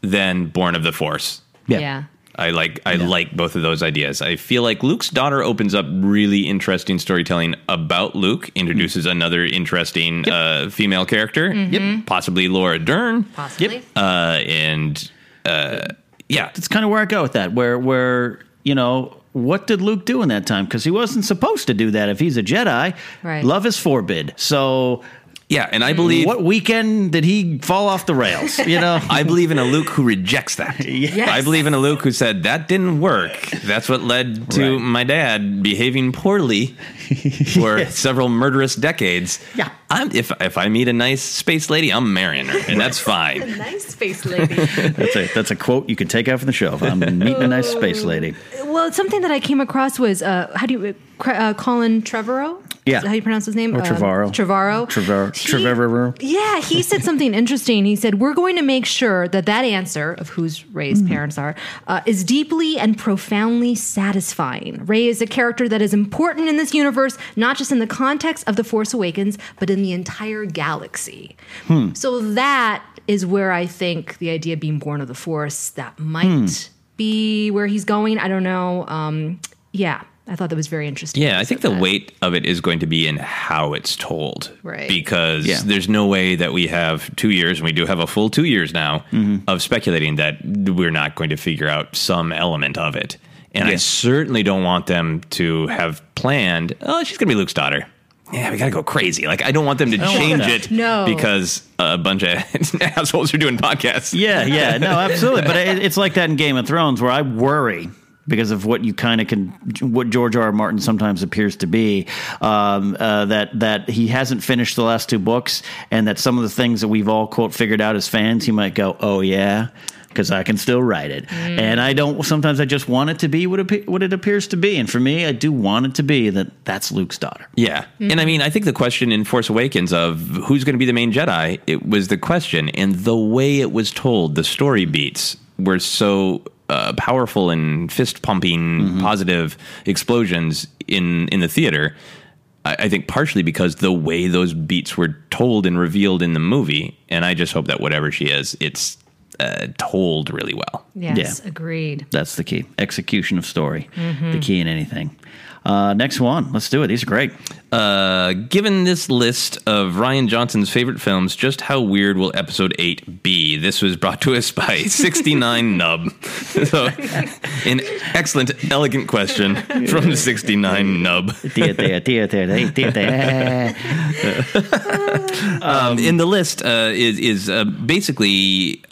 then Born of the Force.
Yeah.
Yeah.
I like I like both of those ideas. I feel like Luke's daughter opens up really interesting storytelling about Luke, introduces another interesting uh, female character,
Mm-hmm.
possibly Laura Dern,
Possibly.
uh, and uh, Yeah,
that's kind of where I go with that. Where where you know what did Luke do in that time? Because he wasn't supposed to do that. If he's a Jedi,
Right.
love is forbid. So.
Yeah, and I mm, believe
what weekend did he fall off the rails? You know,
I believe in a Luke who rejects that.
Yes.
I believe in a Luke who said that didn't work. That's what led to
Right.
my dad behaving poorly for several murderous decades.
Yeah.
I'm if if I meet a nice space lady, I'm marrying her, and that's fine.
a nice space lady.
that's a that's a quote you could take out from the show. I'm meeting a nice space lady.
well, something that I came across was uh, how do you uh, Colin Trevorrow?
Yeah.
Is that how you pronounce his name?
Or
Uh,
Trevorrow.
Trevorrow.
Trevorrow.
Yeah, he said something interesting. He said, We're going to make sure that that answer of whose Rey's
Hmm.
parents are uh, is deeply and profoundly satisfying. Rey is a character that is important in this universe, not just in the context of The Force Awakens, but in the entire galaxy.
Hmm.
So that is where I think the idea of being born of the Force, that might
Hmm.
be where he's going. I don't know. Um, yeah, I thought that was very interesting.
Yeah, I think the weight of it is going to be in how it's told.
Right.
Because
Yeah.
there's no way that we have two years, and we do have a full two years now,
Mm-hmm.
of speculating that we're not going to figure out some element of it. And I certainly don't want them to have planned, oh, she's going to be Luke's daughter. Yeah, we got to go crazy. Like, I don't want them to change it
No.
because a bunch of assholes are doing podcasts.
Yeah, yeah, no, absolutely. But it, it's like that in Game of Thrones, where I worry because of what you kind of can, what George R. R. Martin sometimes appears to be, um, uh, that that he hasn't finished the last two books, and that some of the things that we've all quote figured out as fans, he might go, "Oh yeah." Because I can still write it, mm. and I don't. Sometimes I just want it to be what it, what it appears to be, and for me, I do want it to be that that's Luke's daughter.
Yeah. And I mm-hmm. mean, I think the question in Force Awakens of who's going to be the main Jedi, it was the question. And the way it was told, the story beats were so uh, powerful and fist pumping, mm-hmm. positive explosions in, in the theater. I, I think partially because the way those beats were told and revealed in the movie. And I just hope that whatever she is, it's uh, told really well.
Yes, agreed.
That's the key. Execution of story,
Mhm.
the key in anything. Uh, next one, let's do it. These are great.
Uh, given this list of Rian Johnson's favorite films, just how weird will episode 8 be? This was brought to us by 69 Nub. So, an excellent, elegant question from 69 Nub. um, in the list uh, is, is uh, basically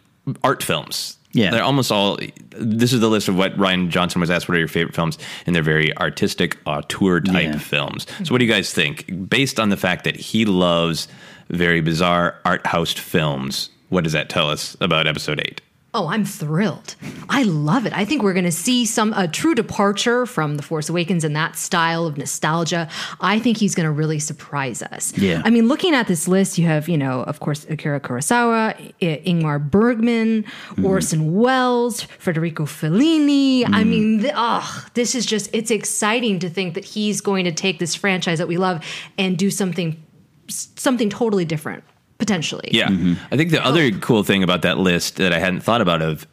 art films.
Yeah.
They're almost all. This is the list of what Rian Johnson was asked. What are your favorite films? And they're very artistic, auteur type
Yeah.
films. So, what do you guys think? Based on the fact that he loves very bizarre art house films, what does that tell us about episode eight?
Oh, I'm thrilled. I love it. I think we're going to see some a true departure from The Force Awakens and that style of nostalgia. I think he's going to really surprise us.
Yeah.
I mean, looking at this list, you have, you know, of course, Akira Kurosawa, I- Ingmar Bergman,
Mm-hmm.
Orson Welles, Federico Fellini.
Mm.
I mean, th- oh, this is just it's exciting to think that he's going to take this franchise that we love and do something something totally different potentially.
Yeah. I think the other cool thing about that list that I hadn't thought about of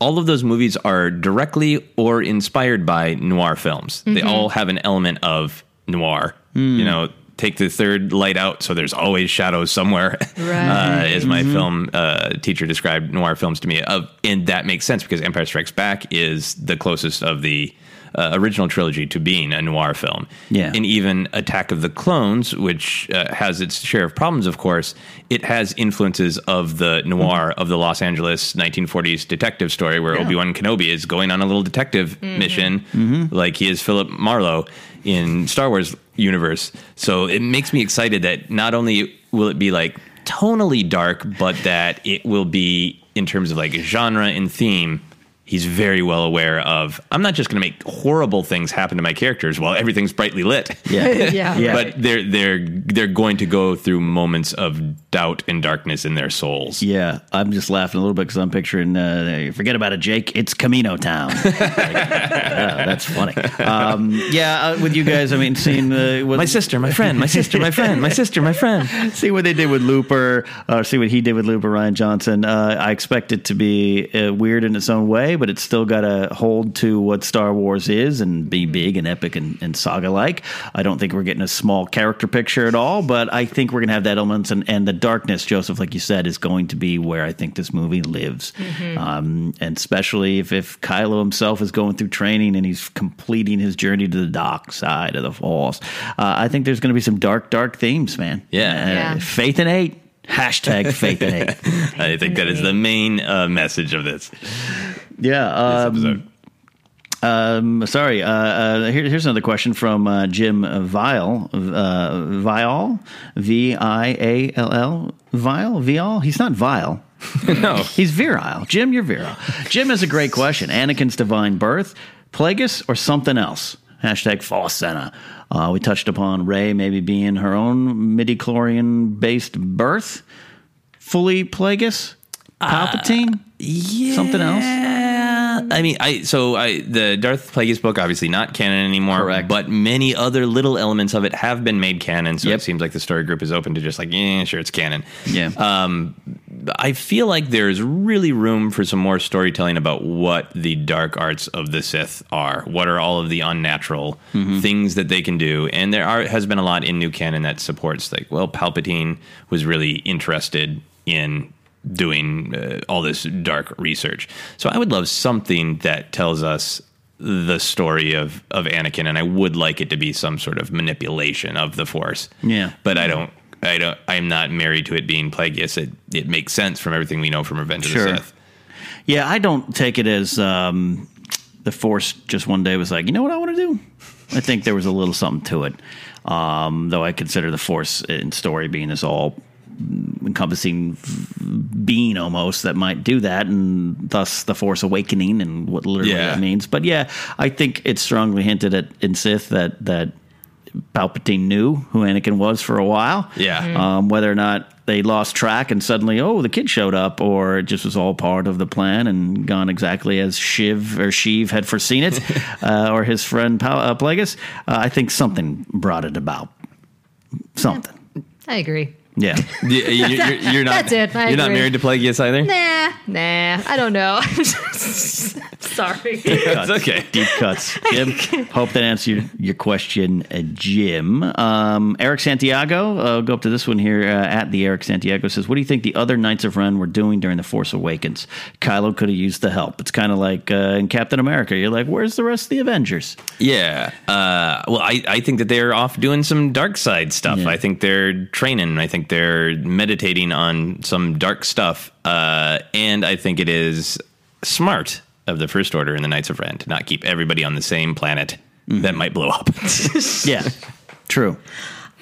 all of those movies are directly or inspired by noir films. They
Mhm.
all have an element of noir. You know, take the third light out, so there's always shadows somewhere.
Right.
Uh, as my film uh, teacher described noir films to me, of and that makes sense because Empire Strikes Back is the closest of the uh, original trilogy to being a noir film.
Yeah.
And even Attack of the Clones, which uh, has its share of problems, of course, it has influences of the noir of the Los Angeles 1940s detective story where
Yeah.
Obi Wan Kenobi is going on a little detective mission, like he is Philip Marlowe in Star Wars universe. So it makes me excited that not only will it be like tonally dark, but that it will be in terms of like genre and theme. He's very well aware of. I'm not just going to make horrible things happen to my characters while everything's brightly lit.
Yeah.
Yeah.
Yeah.
But they're they're they're going to go through moments of doubt and darkness in their souls.
Yeah, I'm just laughing a little bit because I'm picturing. Uh, forget about it, Jake. It's Kamino Town. Like, yeah, that's funny. Um, yeah, uh, with you guys, I mean, seeing uh, what,
My sister, my friend, my sister, my friend, my sister, my friend.
see what they did with Looper, or see what he did with Looper, Rian Johnson. Uh, I expect it to be uh, weird in its own way, way, but it's still got to hold to what Star Wars is and be big and epic and, and saga like. I don't think we're getting a small character picture at all, but I think we're going to have that elements and, and the darkness, Joseph, like you said, is going to be where I think this movie lives.
Mhm.
Um, and especially if, if Kylo himself is going through training and he's completing his journey to the dark side of the Force, uh, I think there's going to be some dark, dark themes, man.
Yeah.
Uh,
Yeah.
Faith in eight. Hashtag faith in eight.
I think that is the main uh, message of this.
Yeah. Um, um, sorry. Uh, uh, here, here's another question from uh, Jim Vial. Uh, Vial? V I A L L? Vial? Vial? He's not vile.
no.
He's virile. Jim, you're virile. Jim has a great question. Anakin's divine birth, Plagueis, or something else? Hashtag Force Center. Uh, we touched upon Rey maybe being her own midi-chlorian based birth. Fully Plagueis? Palpatine?
yeah.
Something else?
I mean, I so I the Darth Plagueis book obviously not canon anymore. Correct. But many other little elements of it have been made canon. So it seems like the story group is open to just like, yeah, sure, it's canon.
Yeah.
Um, I feel like there's really room for some more storytelling about what the dark arts of the Sith are. What are all of the unnatural
Mhm.
things that they can do? And there are has been a lot in new canon that supports like, well, Palpatine was really interested in doing uh, all this dark research. So I would love something that tells us the story of of Anakin, and I would like it to be some sort of manipulation of the Force.
Yeah.
but I don't. I don't. I'm not married to it being Plagueis. It it makes sense from everything we know from Revenge of the Sith.
Yeah, I don't take it as um, the Force just one day was like, you know what I want to do? I think there was a little something to it. Um, though I consider the Force in story being this all encompassing being almost that might do that, and thus the Force awakening and what literally
Yeah.
that means. But yeah, I think it's strongly hinted at in Sith that that Palpatine knew who Anakin was for a while.
Yeah. Mhm.
Um, whether or not they lost track and suddenly, oh, the kid showed up, or it just was all part of the plan and gone exactly as Shiv or Sheev had foreseen it, uh, or his friend Pal- uh, Plagueis. Uh, I think something brought it about. Something.
I agree.
Yeah.
You- you're, you're- you're not.
That's it. I
you're not married to Plagueis either.
Nah, nah. I don't know. Sorry.
Deep cuts.
okay.
Deep cuts. Jim, hope that answered your question, uh, Jim. Um, Eric Santiago, uh, go up to this one here uh, at the Eric Santiago says, What do you think the other Knights of Ren were doing during The Force Awakens? Kylo could have used the help. It's kind of like uh, in Captain America. You're like, Where's the rest of the Avengers?
Yeah. Uh, well, I, I think that they're off doing some dark side stuff. I think they're training. I think they're meditating on some dark stuff. Uh, and I think it is smart of the First Order and the Knights of Ren to not keep everybody on the same planet that might blow up.
yeah. True.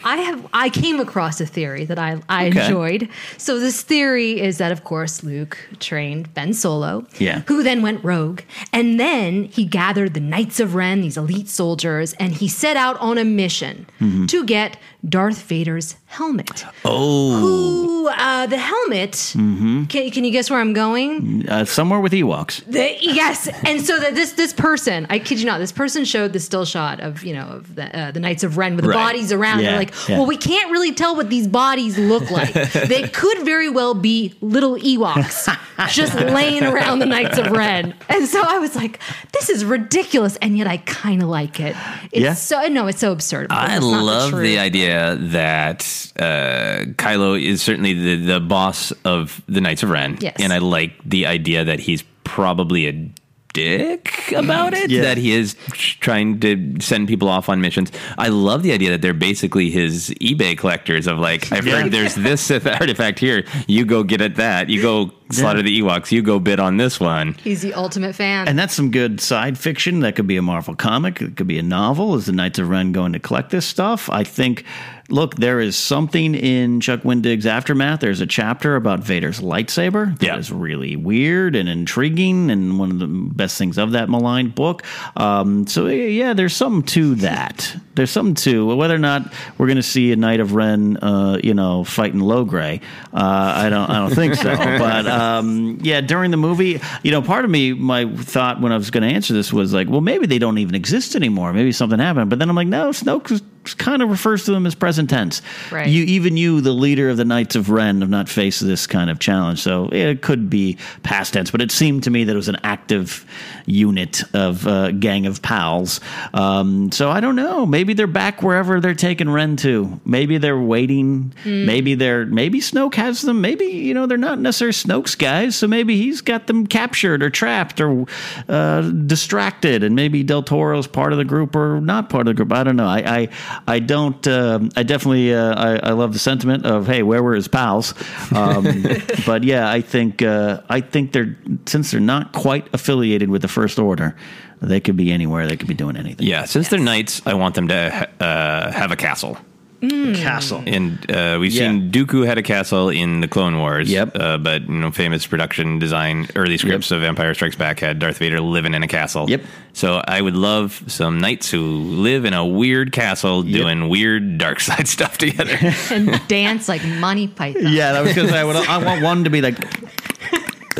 I have I came across a theory that I I
Okay.
enjoyed. So this theory is that of course Luke trained Ben Solo,
Yeah.
who then went rogue, and then he gathered the Knights of Ren, these elite soldiers, and he set out on a mission
Mhm.
to get Darth Vader's helmet.
Oh.
Who uh, the helmet?
Mm-hmm.
Can, can you guess where I'm going?
Uh, somewhere with Ewoks.
The, yes, and so that this this person, I kid you not, this person showed the still shot of you know of the uh, the Knights of Ren with the
Right.
bodies around.
Yeah,
They're like,
yeah.
well, we can't really tell what these bodies look like. they could very well be little Ewoks just laying around the Knights of Ren. And so I was like, this is ridiculous, and yet I kind of like it. It's
Yeah.
so no, it's so absurd.
I love the,
truth.
idea that uh, Kylo is certainly the, the boss of the Knights of Ren.
Yes.
And I like the idea that he's probably a dick about it,
Yeah.
that he is trying to send people off on missions. I love the idea that they're basically his eBay collectors of like, I've
Yeah.
heard there's this Sith artifact here. You go get at that. You go slaughter the Ewoks. You go bid on this one.
He's the ultimate fan.
And that's some good side fiction. That could be a Marvel comic. It could be a novel. Is the Knights of Ren going to collect this stuff? I think. Look, there is something in Chuck Wendig's Aftermath. There's a chapter about Vader's lightsaber that is really weird and intriguing, and one of the best things of that maligned book. Um, so yeah, there's something to that. There's something to whether or not we're going to see a Knight of Ren, uh, you know, fighting Logray. Uh, I don't. I don't think so. but um, yeah, during the movie, you know, part of me, my thought when I was going to answer this was like, well, maybe they don't even exist anymore. Maybe something happened. But then I'm like, no, Snoke kind of refers to them as present tense.
Right.
You even you, the leader of the Knights of Ren, have not faced this kind of challenge. So it could be past tense, but it seemed to me that it was an active unit of uh, gang of pals. Um, so I don't know. Maybe they're back wherever they're taking Ren to. Maybe they're waiting.
Mm.
Maybe they're maybe Snoke has them. Maybe you know they're not necessarily Snoke's guys. So maybe he's got them captured or trapped or uh, distracted, and maybe Del Toro's part of the group or not part of the group. I don't know. I I, I don't. um I definitely. Uh, I, I love the sentiment of hey, where were his pals? Um, but yeah, I think uh, I think they're since they're not quite affiliated with the First Order, they could be anywhere. They could be doing anything.
Yeah, since they're knights, I want them to uh, have a castle.
Castle.
And uh, we've
Yeah.
seen Dooku had a castle in the Clone Wars. Yep. Uh, but you know, famous production design early scripts of Empire Strikes Back had Darth Vader living in a castle. Yep. So I would love some knights who live in a weird castle doing weird dark side stuff together.
and dance like Monty Python.
Yeah, that was because I would. I want one to be like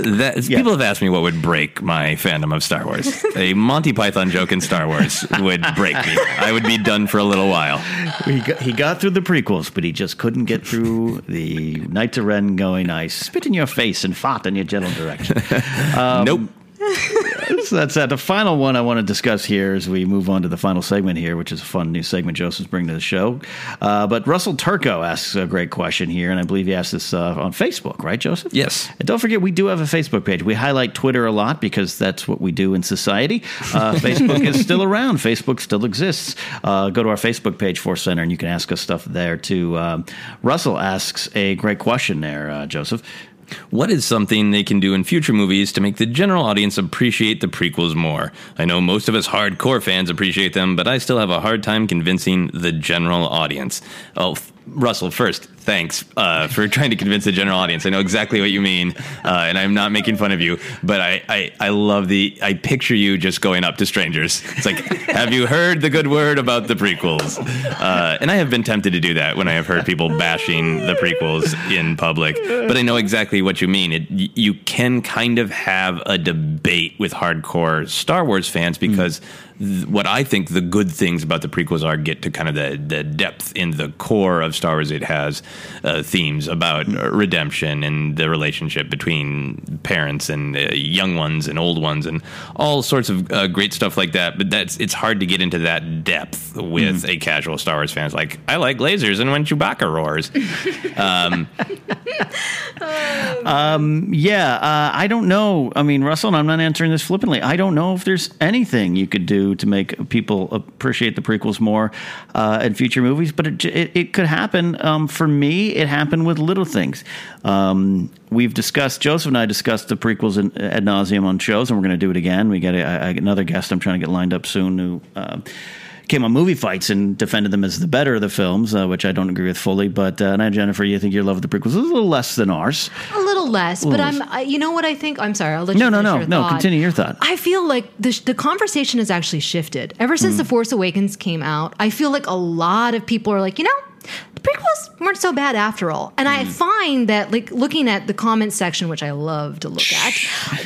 That, People have asked me what would break my fandom of Star Wars. a Monty Python joke in Star Wars would break me. I would be done for a little while.
He got, he got through the prequels, but he just couldn't get through the Knights of Ren going, I spit in your face and fart in your general direction. Um,
nope.
so that's that. the final one I want to discuss here as we move on to the final segment here, which is a fun new segment Joseph's bringing to the show. Uh, but Russell Turco asks a great question here, and I believe he asked this uh, on Facebook, right, Joseph?
Yes.
And don't forget, we do have a Facebook page. We highlight Twitter a lot because that's what we do in society. Uh, Facebook is still around. Facebook still exists. Uh, go to our Facebook page, Force Center, and you can ask us stuff there too. Um, Russell asks a great question there, uh, Joseph.
What is something they can do in future movies to make the general audience appreciate the prequels more? I know most of us hardcore fans appreciate them, but I still have a hard time convincing the general audience. Oh, Russell, first, thanks uh, for trying to convince the general audience. I know exactly what you mean, uh, and I'm not making fun of you, but I, I, I love the. I picture you just going up to strangers. It's like, have you heard the good word about the prequels? Uh, and I have been tempted to do that when I have heard people bashing the prequels in public, but I know exactly what you mean. It, you can kind of have a debate with hardcore Star Wars fans because th- what I think the good things about the prequels are get to kind of the, the depth in the core of Star Wars. It has uh, themes about uh, redemption and the relationship between parents and uh, young ones and old ones and all sorts of uh, great stuff like that. But that's it's hard to get into that depth with a casual Star Wars fan. It's like I like lasers and when Chewbacca roars. um,
Um, yeah, uh, I don't know. I mean, Russell, and I'm not answering this flippantly. I don't know if there's anything you could do to make people appreciate the prequels more uh, in future movies, but it, it, it could happen. Um, for me, it happened with little things. Um, we've discussed, Joseph and I discussed the prequels in, ad nauseum on shows, and we're going to do it again. We got another guest I'm trying to get lined up soon who. Uh, Came on movie fights and defended them as the better of the films, uh, which I don't agree with fully. But uh, now, Jennifer, you think your love of the prequels is a little less than ours.
A little less, but. I'm. I, you know what I think? I'm sorry. I'll let
No,
you.
no, no,
your
no. Continue your thought.
I feel like the the conversation has actually shifted ever since
Mm.
the Force Awakens came out. I feel like a lot of people are like, you know, the prequels weren't so bad after all. And
Mm.
I find that, like, looking at the comment section, which I love to look at,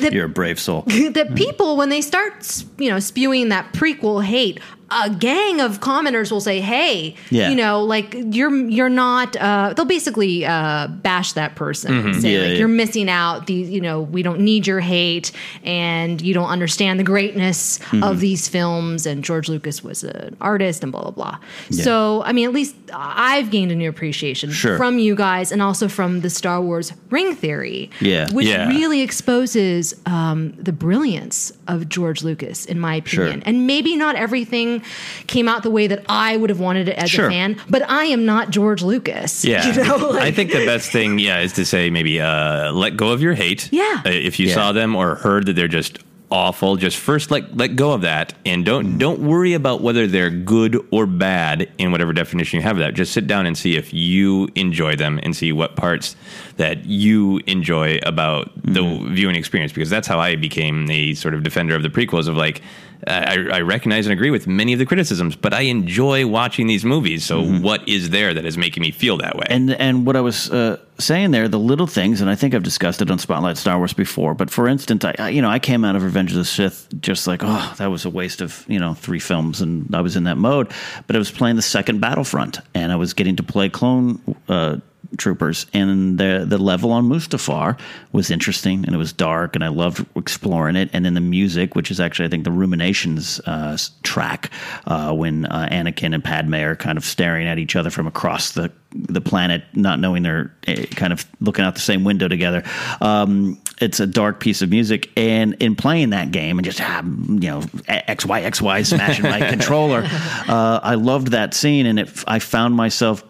that
You're a brave soul.
that people when they start you know spewing that prequel hate a gang of commenters will say hey
Yeah.
you know like you're you're not uh, they'll basically uh, bash that person and
Mhm.
say
Yeah,
like
yeah.
you're missing out the you know we don't need your hate and you don't understand the greatness
Mhm.
of these films and george lucas was an artist and blah blah blah so i mean at least i've gained a new appreciation
Sure.
from you guys and also from the star wars ring theory
Yeah.
which
Yeah.
really exposes um, the brilliance of George Lucas, in my
Sure.
opinion. And maybe not everything came out the way that I would have wanted it as
Sure.
a fan, but I am not George Lucas.
Yeah,
You know,
I think the best thing, yeah, is to say maybe uh, let go of your hate.
Yeah.
Uh, if you
Yeah.
saw them or heard that they're just awful, just first let let go of that and don't hmm. don't worry about whether they're good or bad in whatever definition you have of that. Just sit down and see if you enjoy them and see what parts that you enjoy about the hmm. viewing experience because that's how I became a sort of defender of the prequels of like I, I recognize and agree with many of the criticisms, but I enjoy watching these movies. So mm-hmm. what is there that is making me feel that way?
And and what I was uh, saying there, the little things, and I think I've discussed it on Spotlight Star Wars before. But for instance, I, I you know I came out of Revenge of the Sith just like oh that was a waste of you know three films, and I was in that mode. But I was playing the second Battlefront, and I was getting to play clone. Uh, troopers and the the level on Mustafar was interesting and it was dark and I loved exploring it. And then the music which is actually I think the Ruminations uh, track uh, when uh, Anakin and Padme are kind of staring at each other from across the the planet not knowing they're eh, kind of looking out the same window together. Um, it's a dark piece of music and in playing that game and just ah, you know X Y X Y smashing my controller uh, I loved that scene and it, I found myself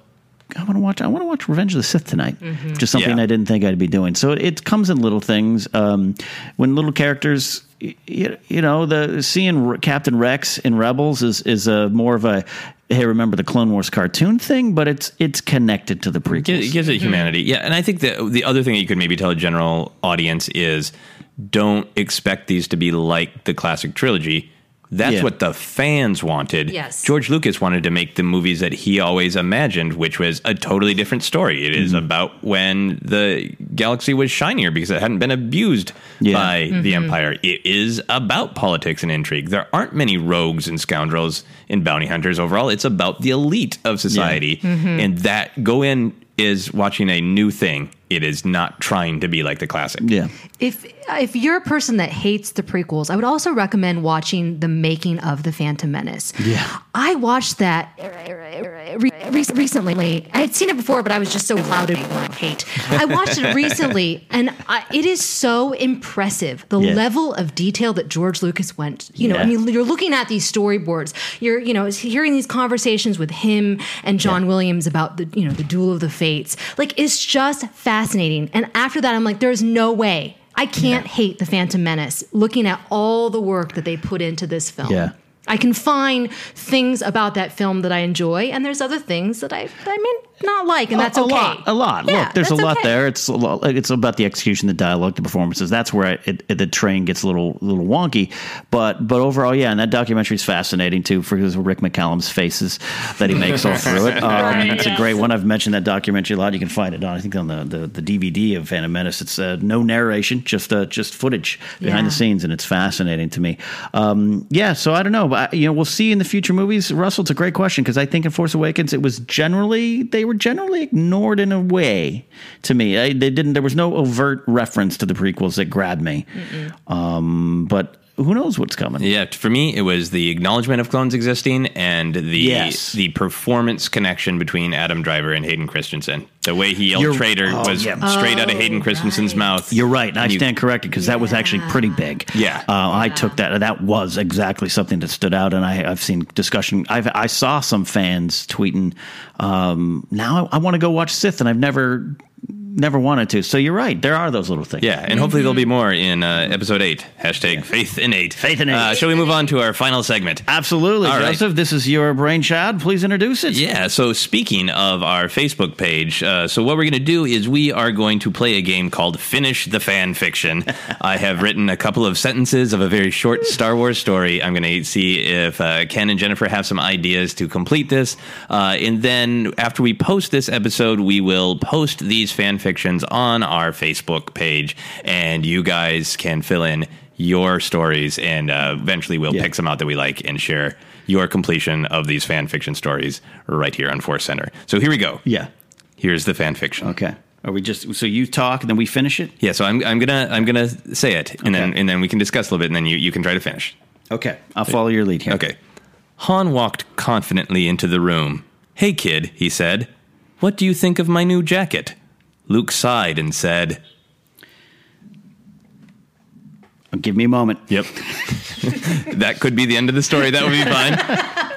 I want to watch. I want to watch Revenge of the Sith tonight.
Mm-hmm.
Just something
Yeah.
I didn't think I'd be doing. So it, it comes in little things. Um, when little characters, you, you know, the seeing R- Captain Rex in Rebels is is a more of a hey, remember the Clone Wars cartoon thing, but it's it's connected to the prequels.
It gives it humanity. Yeah, and I think that the other thing that you could maybe tell a general audience is don't expect these to be like the classic trilogy. That's
Yeah.
what the fans wanted.
Yes.
George Lucas wanted to make the movies that he always imagined, which was a totally different story. It is
Mm-hmm.
about when the galaxy was shinier because it hadn't been abused
Yeah.
by the
Mhm.
Empire. It is about politics and intrigue. There aren't many rogues and scoundrels in bounty hunters overall. It's about the elite of society.
Mhm.
And that go in is watching a new thing. It is not trying to be like the classic.
Yeah.
If if you're a person that hates the prequels, I would also recommend watching the making of the Phantom Menace.
Yeah.
I watched that re- re- recently. I had seen it before, but I was just so clouded with hate. I watched it recently, and I, it is so impressive the
Yeah.
level of detail that George Lucas went. You know, I mean, you're looking at these storyboards. You're, you know, hearing these conversations with him and John Williams about the, you know, the Duel of the Fates. Like, it's just fascinating. And after that, I'm like, there's no way. I can't hate the Phantom Menace. Looking at all the work that they put into this film.
Yeah.
I can find things about that film that I enjoy, and there's other things that I, that I may not like, and that's
a,
okay.
A lot. A lot.
Yeah,
Look, there's a lot
okay.
there. It's a lot, it's about the execution, the dialogue, the performances. That's where I, it, it- the train gets a little little wonky. But but overall, yeah, and that documentary is fascinating too for because of Rick McCallum's faces that he makes all through it. Um,
Right,
it's a great one. I've mentioned that documentary a lot. You can find it on I think on the the, the DVD of Phantom Menace. It's uh, no narration, just uh, just footage behind
Yeah.
the scenes, and it's fascinating to me. Um, yeah, so I don't know, you know, we'll see in the future movies. Russell, it's a great question because I think in Force Awakens it was generally they were generally ignored in a way to me. I, they didn't. There was no overt reference to the prequels that grabbed me. Um, but who knows what's coming?
Yeah, for me, it was the acknowledgement of clones existing and the
Yes.
the performance connection between Adam Driver and Hayden Christensen. The way he yelled
You're-
"traitor"
oh,
was
yeah.
straight out of Hayden Christensen's mouth.
You're right. and I
you-
stand corrected because that was actually pretty big.
Yeah.
Uh, I took that. That was exactly something that stood out, and I, I've seen discussion. I've, I saw some fans tweeting. Um, now I, I want to go watch Sith, and I've never, never wanted to. So you're right. There are those little things.
Yeah, and hopefully there'll be more in uh, episode eight. Hashtag faith in eight.
Faith in eight.
Uh, shall we move on to our final segment?
Absolutely,
All right.
Joseph. This is your brainchild. Please introduce it.
Yeah, so speaking of our Facebook page, uh, so what we're going to do is we are going to play a game called Finish the Fan Fiction. I have written a couple of sentences of a very short Star Wars story. I'm going to see if uh, Ken and Jennifer have some ideas to complete this. Uh, and then after we post this episode, we will post these fan fictions on our Facebook page, and you guys can fill in your stories, and uh, eventually we'll pick some out that we like and share your completion of these fan fiction stories right here on Force Center. So here we go.
Yeah.
Here's the fan fiction.
Okay. Are we just so you talk and then we finish it?
Yeah. So I'm, I'm gonna I'm gonna say it, and then and then we can discuss a little bit, and then you, you can try to finish.
Okay. I'll follow your lead here.
Okay. Han walked confidently into the room. Hey, kid, he said. What do you think of my new jacket? Luke sighed and said,
Give me a moment.
Yep. that could be the end of the story. That would be fine.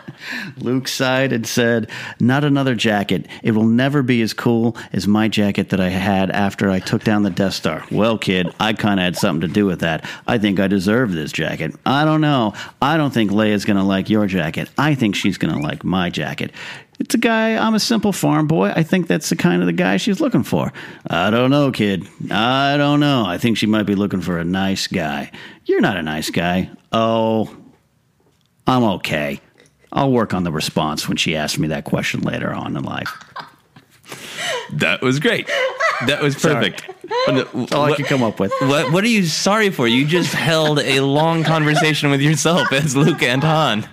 Luke sighed and said, Not another jacket. It will never be as cool as my jacket that I had after I took down the Death Star. Well, kid, I kind of had something to do with that. I think I deserve this jacket. I don't know. I don't think Leia's going to like your jacket. I think she's going to like my jacket. It's a guy, I'm a simple farm boy. I think that's the kind of the guy she's looking for. I don't know, kid. I don't know. I think she might be looking for a nice guy. You're not a nice guy. Oh, I'm okay. I'll work on the response when she asks me that question later on in life.
that was great. That was perfect.
That's all I could come up with.
What What are you sorry for? You just held a long conversation with yourself as Luke and Han.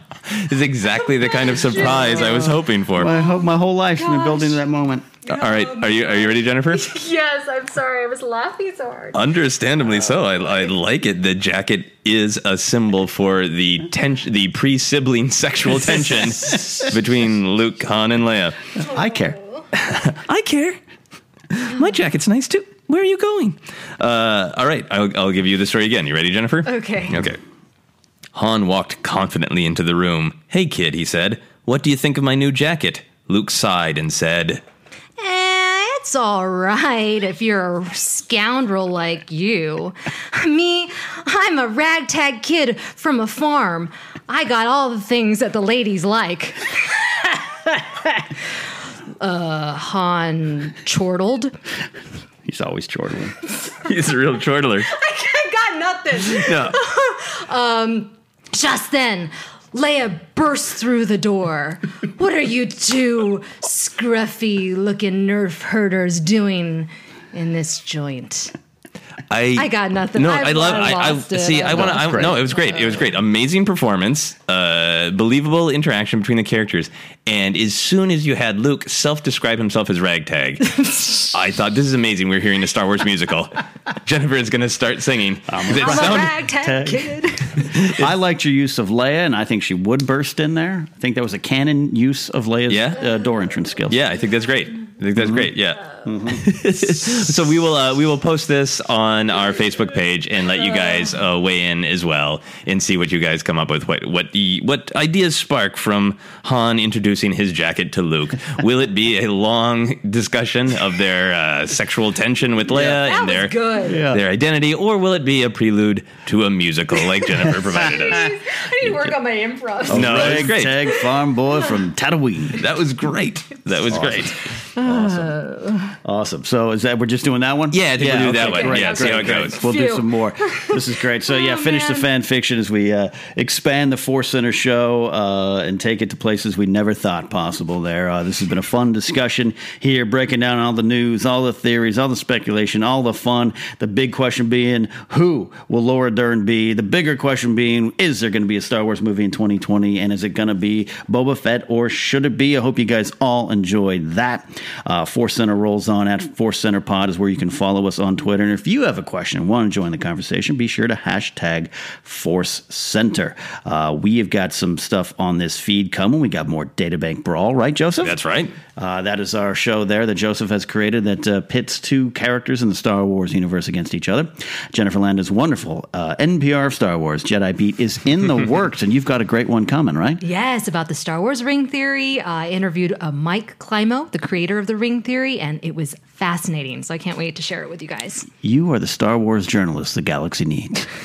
Is exactly the kind of surprise I was hoping for.
I hope my whole life's been building to that moment.
All right, are you are you ready, Jennifer?
yes, I'm sorry. I was laughing so hard.
Understandably so. I, I like it. The jacket is a symbol for the tension, the pre-sibling sexual tension between Luke, Han, and Leia.
I care.
I care. My jacket's nice too. Where are you going? Uh, all right, I'll, I'll give you the story again. You ready, Jennifer?
Okay.
Okay. Han walked confidently into the room. Hey, kid, he said. What do you think of my new jacket? Luke sighed and said,
Eh, it's all right if you're a scoundrel like you. Me, I'm a ragtag kid from a farm. I got all the things that the ladies like. uh, Han chortled.
He's always chortling.
He's a real chortler.
I got nothing.
No.
um, just then, Leia burst through the door. What are you two scruffy looking nerf herders doing in this joint?
I
I got nothing.
No,
I-
I, love.
I
I, I see. I want
That was
to. No, it was great. It was great. Amazing performance. Uh, believable interaction between the characters. And as soon as you had Luke self-describe himself as ragtag, I thought this is amazing. We're hearing a Star Wars musical. Jennifer is going to start singing. Does it
I'm
sound-
a ragtag kid.
I liked your use of Leia, and I think she would burst in there. I think that was a canon use of Leia's uh, door entrance skills.
Yeah, I think that's great. I think that's great. Yeah. so we will uh, we will post this on our Facebook page and let you guys uh, weigh in as well and see what you guys come up with. What what the, what ideas spark from Han introducing his jacket to Luke? Will it be a long discussion of their uh, sexual tension with Leia
That
and
was
their
good. Yeah.
their identity, or will it be a prelude to a musical like Jennifer provided us?
I need to work on my improv.
A
No, it's great.
ragtag farm boy from Tatooine.
That was great. That was great.
Awesome. So is that we're just doing that one?
Yeah, I think we'll do that one.
Great,
Yeah, see how it
great, great.
goes.
We'll do some more. This is great. So yeah,
Oh,
finish the fan fiction as we uh, expand the Force Center show uh, and take it to places we never thought possible. There, uh, this has been a fun discussion here, breaking down all the news, all the theories, all the speculation, all the fun. The big question being, who will Laura Dern be? The bigger question being, is there going to be a Star Wars movie in 2020, and is it going to be Boba Fett or should it be? I hope you guys all enjoyed that. Uh, Force Center rolls on at Force Center Pod is where you can follow us on Twitter. And if you have a question and want to join the conversation, be sure to hashtag Force Center. Uh, we have got some stuff on this feed coming. We got more Databank Brawl, right, Joseph?
That's right.
Uh, that is our show there that Joseph has created that uh, pits two characters in the Star Wars universe against each other. Jennifer Landa's wonderful uh, NPR of Star Wars Jedi Beat is in the works, and you've got a great one coming, right?
Yes, about the Star Wars ring theory. I interviewed uh, Mike Klimo, the creator of the ring theory, and it was fascinating. So I can't wait to share it with you guys.
You are the Star Wars journalist the galaxy needs.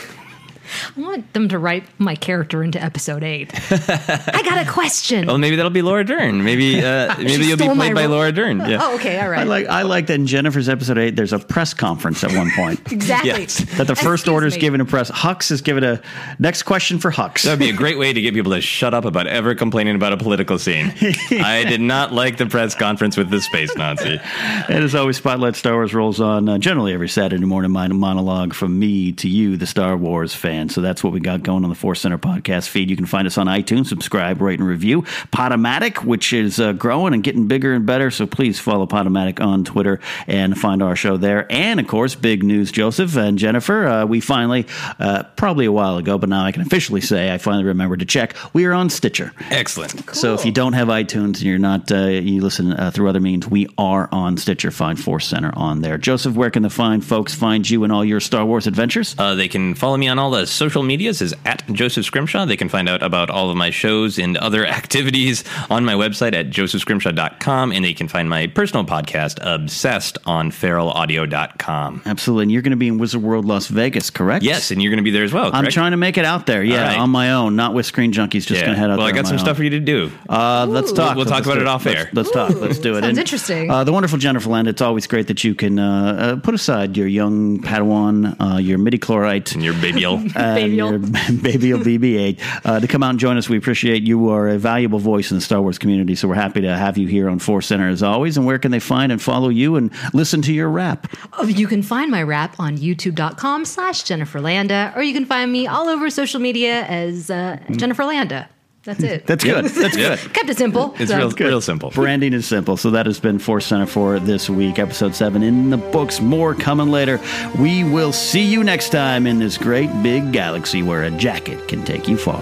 I want them to write my character into episode eight. I got a question.
Well, maybe that'll be Laura Dern. Maybe uh, maybe you'll be played by. Laura Dern. Yeah.
Oh, okay, all right.
I like I like that in Jennifer's episode eight. There's a press conference at one point.
Exactly.
Yes.
That the first order is given to press. Hux is given a next question for Hux.
That would be a great way to get people to shut up about ever complaining about a political scene. I did not like the press conference with the space Nazi.
And as always, Spotlight Star Wars rolls on uh, generally every Saturday morning mon- monologue from me to you, the Star Wars fan. So that's what we got going on the Force Center podcast feed. You can find us on iTunes, subscribe, rate, and review. Podomatic, which is uh, growing and getting bigger and better. So please follow Podomatic on Twitter and find our show there. And of course, big news, Joseph and Jennifer. Uh, we finally, uh, probably a while ago, but now I can officially say I finally remembered to check. We are on Stitcher.
Excellent.
So if you don't have iTunes and you're not, uh, you listen uh, through other means, we are on Stitcher. Find Force Center on there. Joseph, where can the fine folks find you and all your Star Wars adventures?
Uh, they can follow me on all the social medias as at Joseph Scrimshaw. They can find out about all of my shows and other activities on my website at josephscrimshaw.com. And they can find my personal podcast, Obsessed, on feralaudio.com.
Absolutely. And you're going to be in Wizard World Las Vegas, correct?
Yes, and you're going to be there as well.
I'm trying to make it out there. Yeah,
All right.
on my own, not with Screen Junkies. Just
Yeah.
going to head out
Well, I got some
my
stuff
own.
for you to do.
Uh, let's talk.
We'll talk
Let's
about
do
it off
Let's-
air.
Let's, talk. Let's do it.
Sounds interesting.
Uh, the wonderful Jennifer Land. It's always great that you can uh, uh, put aside your young Padawan, uh, your midi chlorian,
And your babial.
Baby
your baby will BB-8 uh, to come out and join us. We appreciate you are a valuable voice in the Star Wars community, so we're happy to have you here on Force Center as always. And where can they find and follow you and listen to your rap?
Oh, You can find my rap on youtube.com slash Jennifer Landa, or you can find me all over social media as uh, Jennifer Landa. That's it.
That's good. That's good.
Kept it simple.
It's
so-
real, real simple.
Branding is simple. So that has been Force Center for this week, episode seven in the books. More coming later. We will see you next time in this great big galaxy where a jacket can take you far.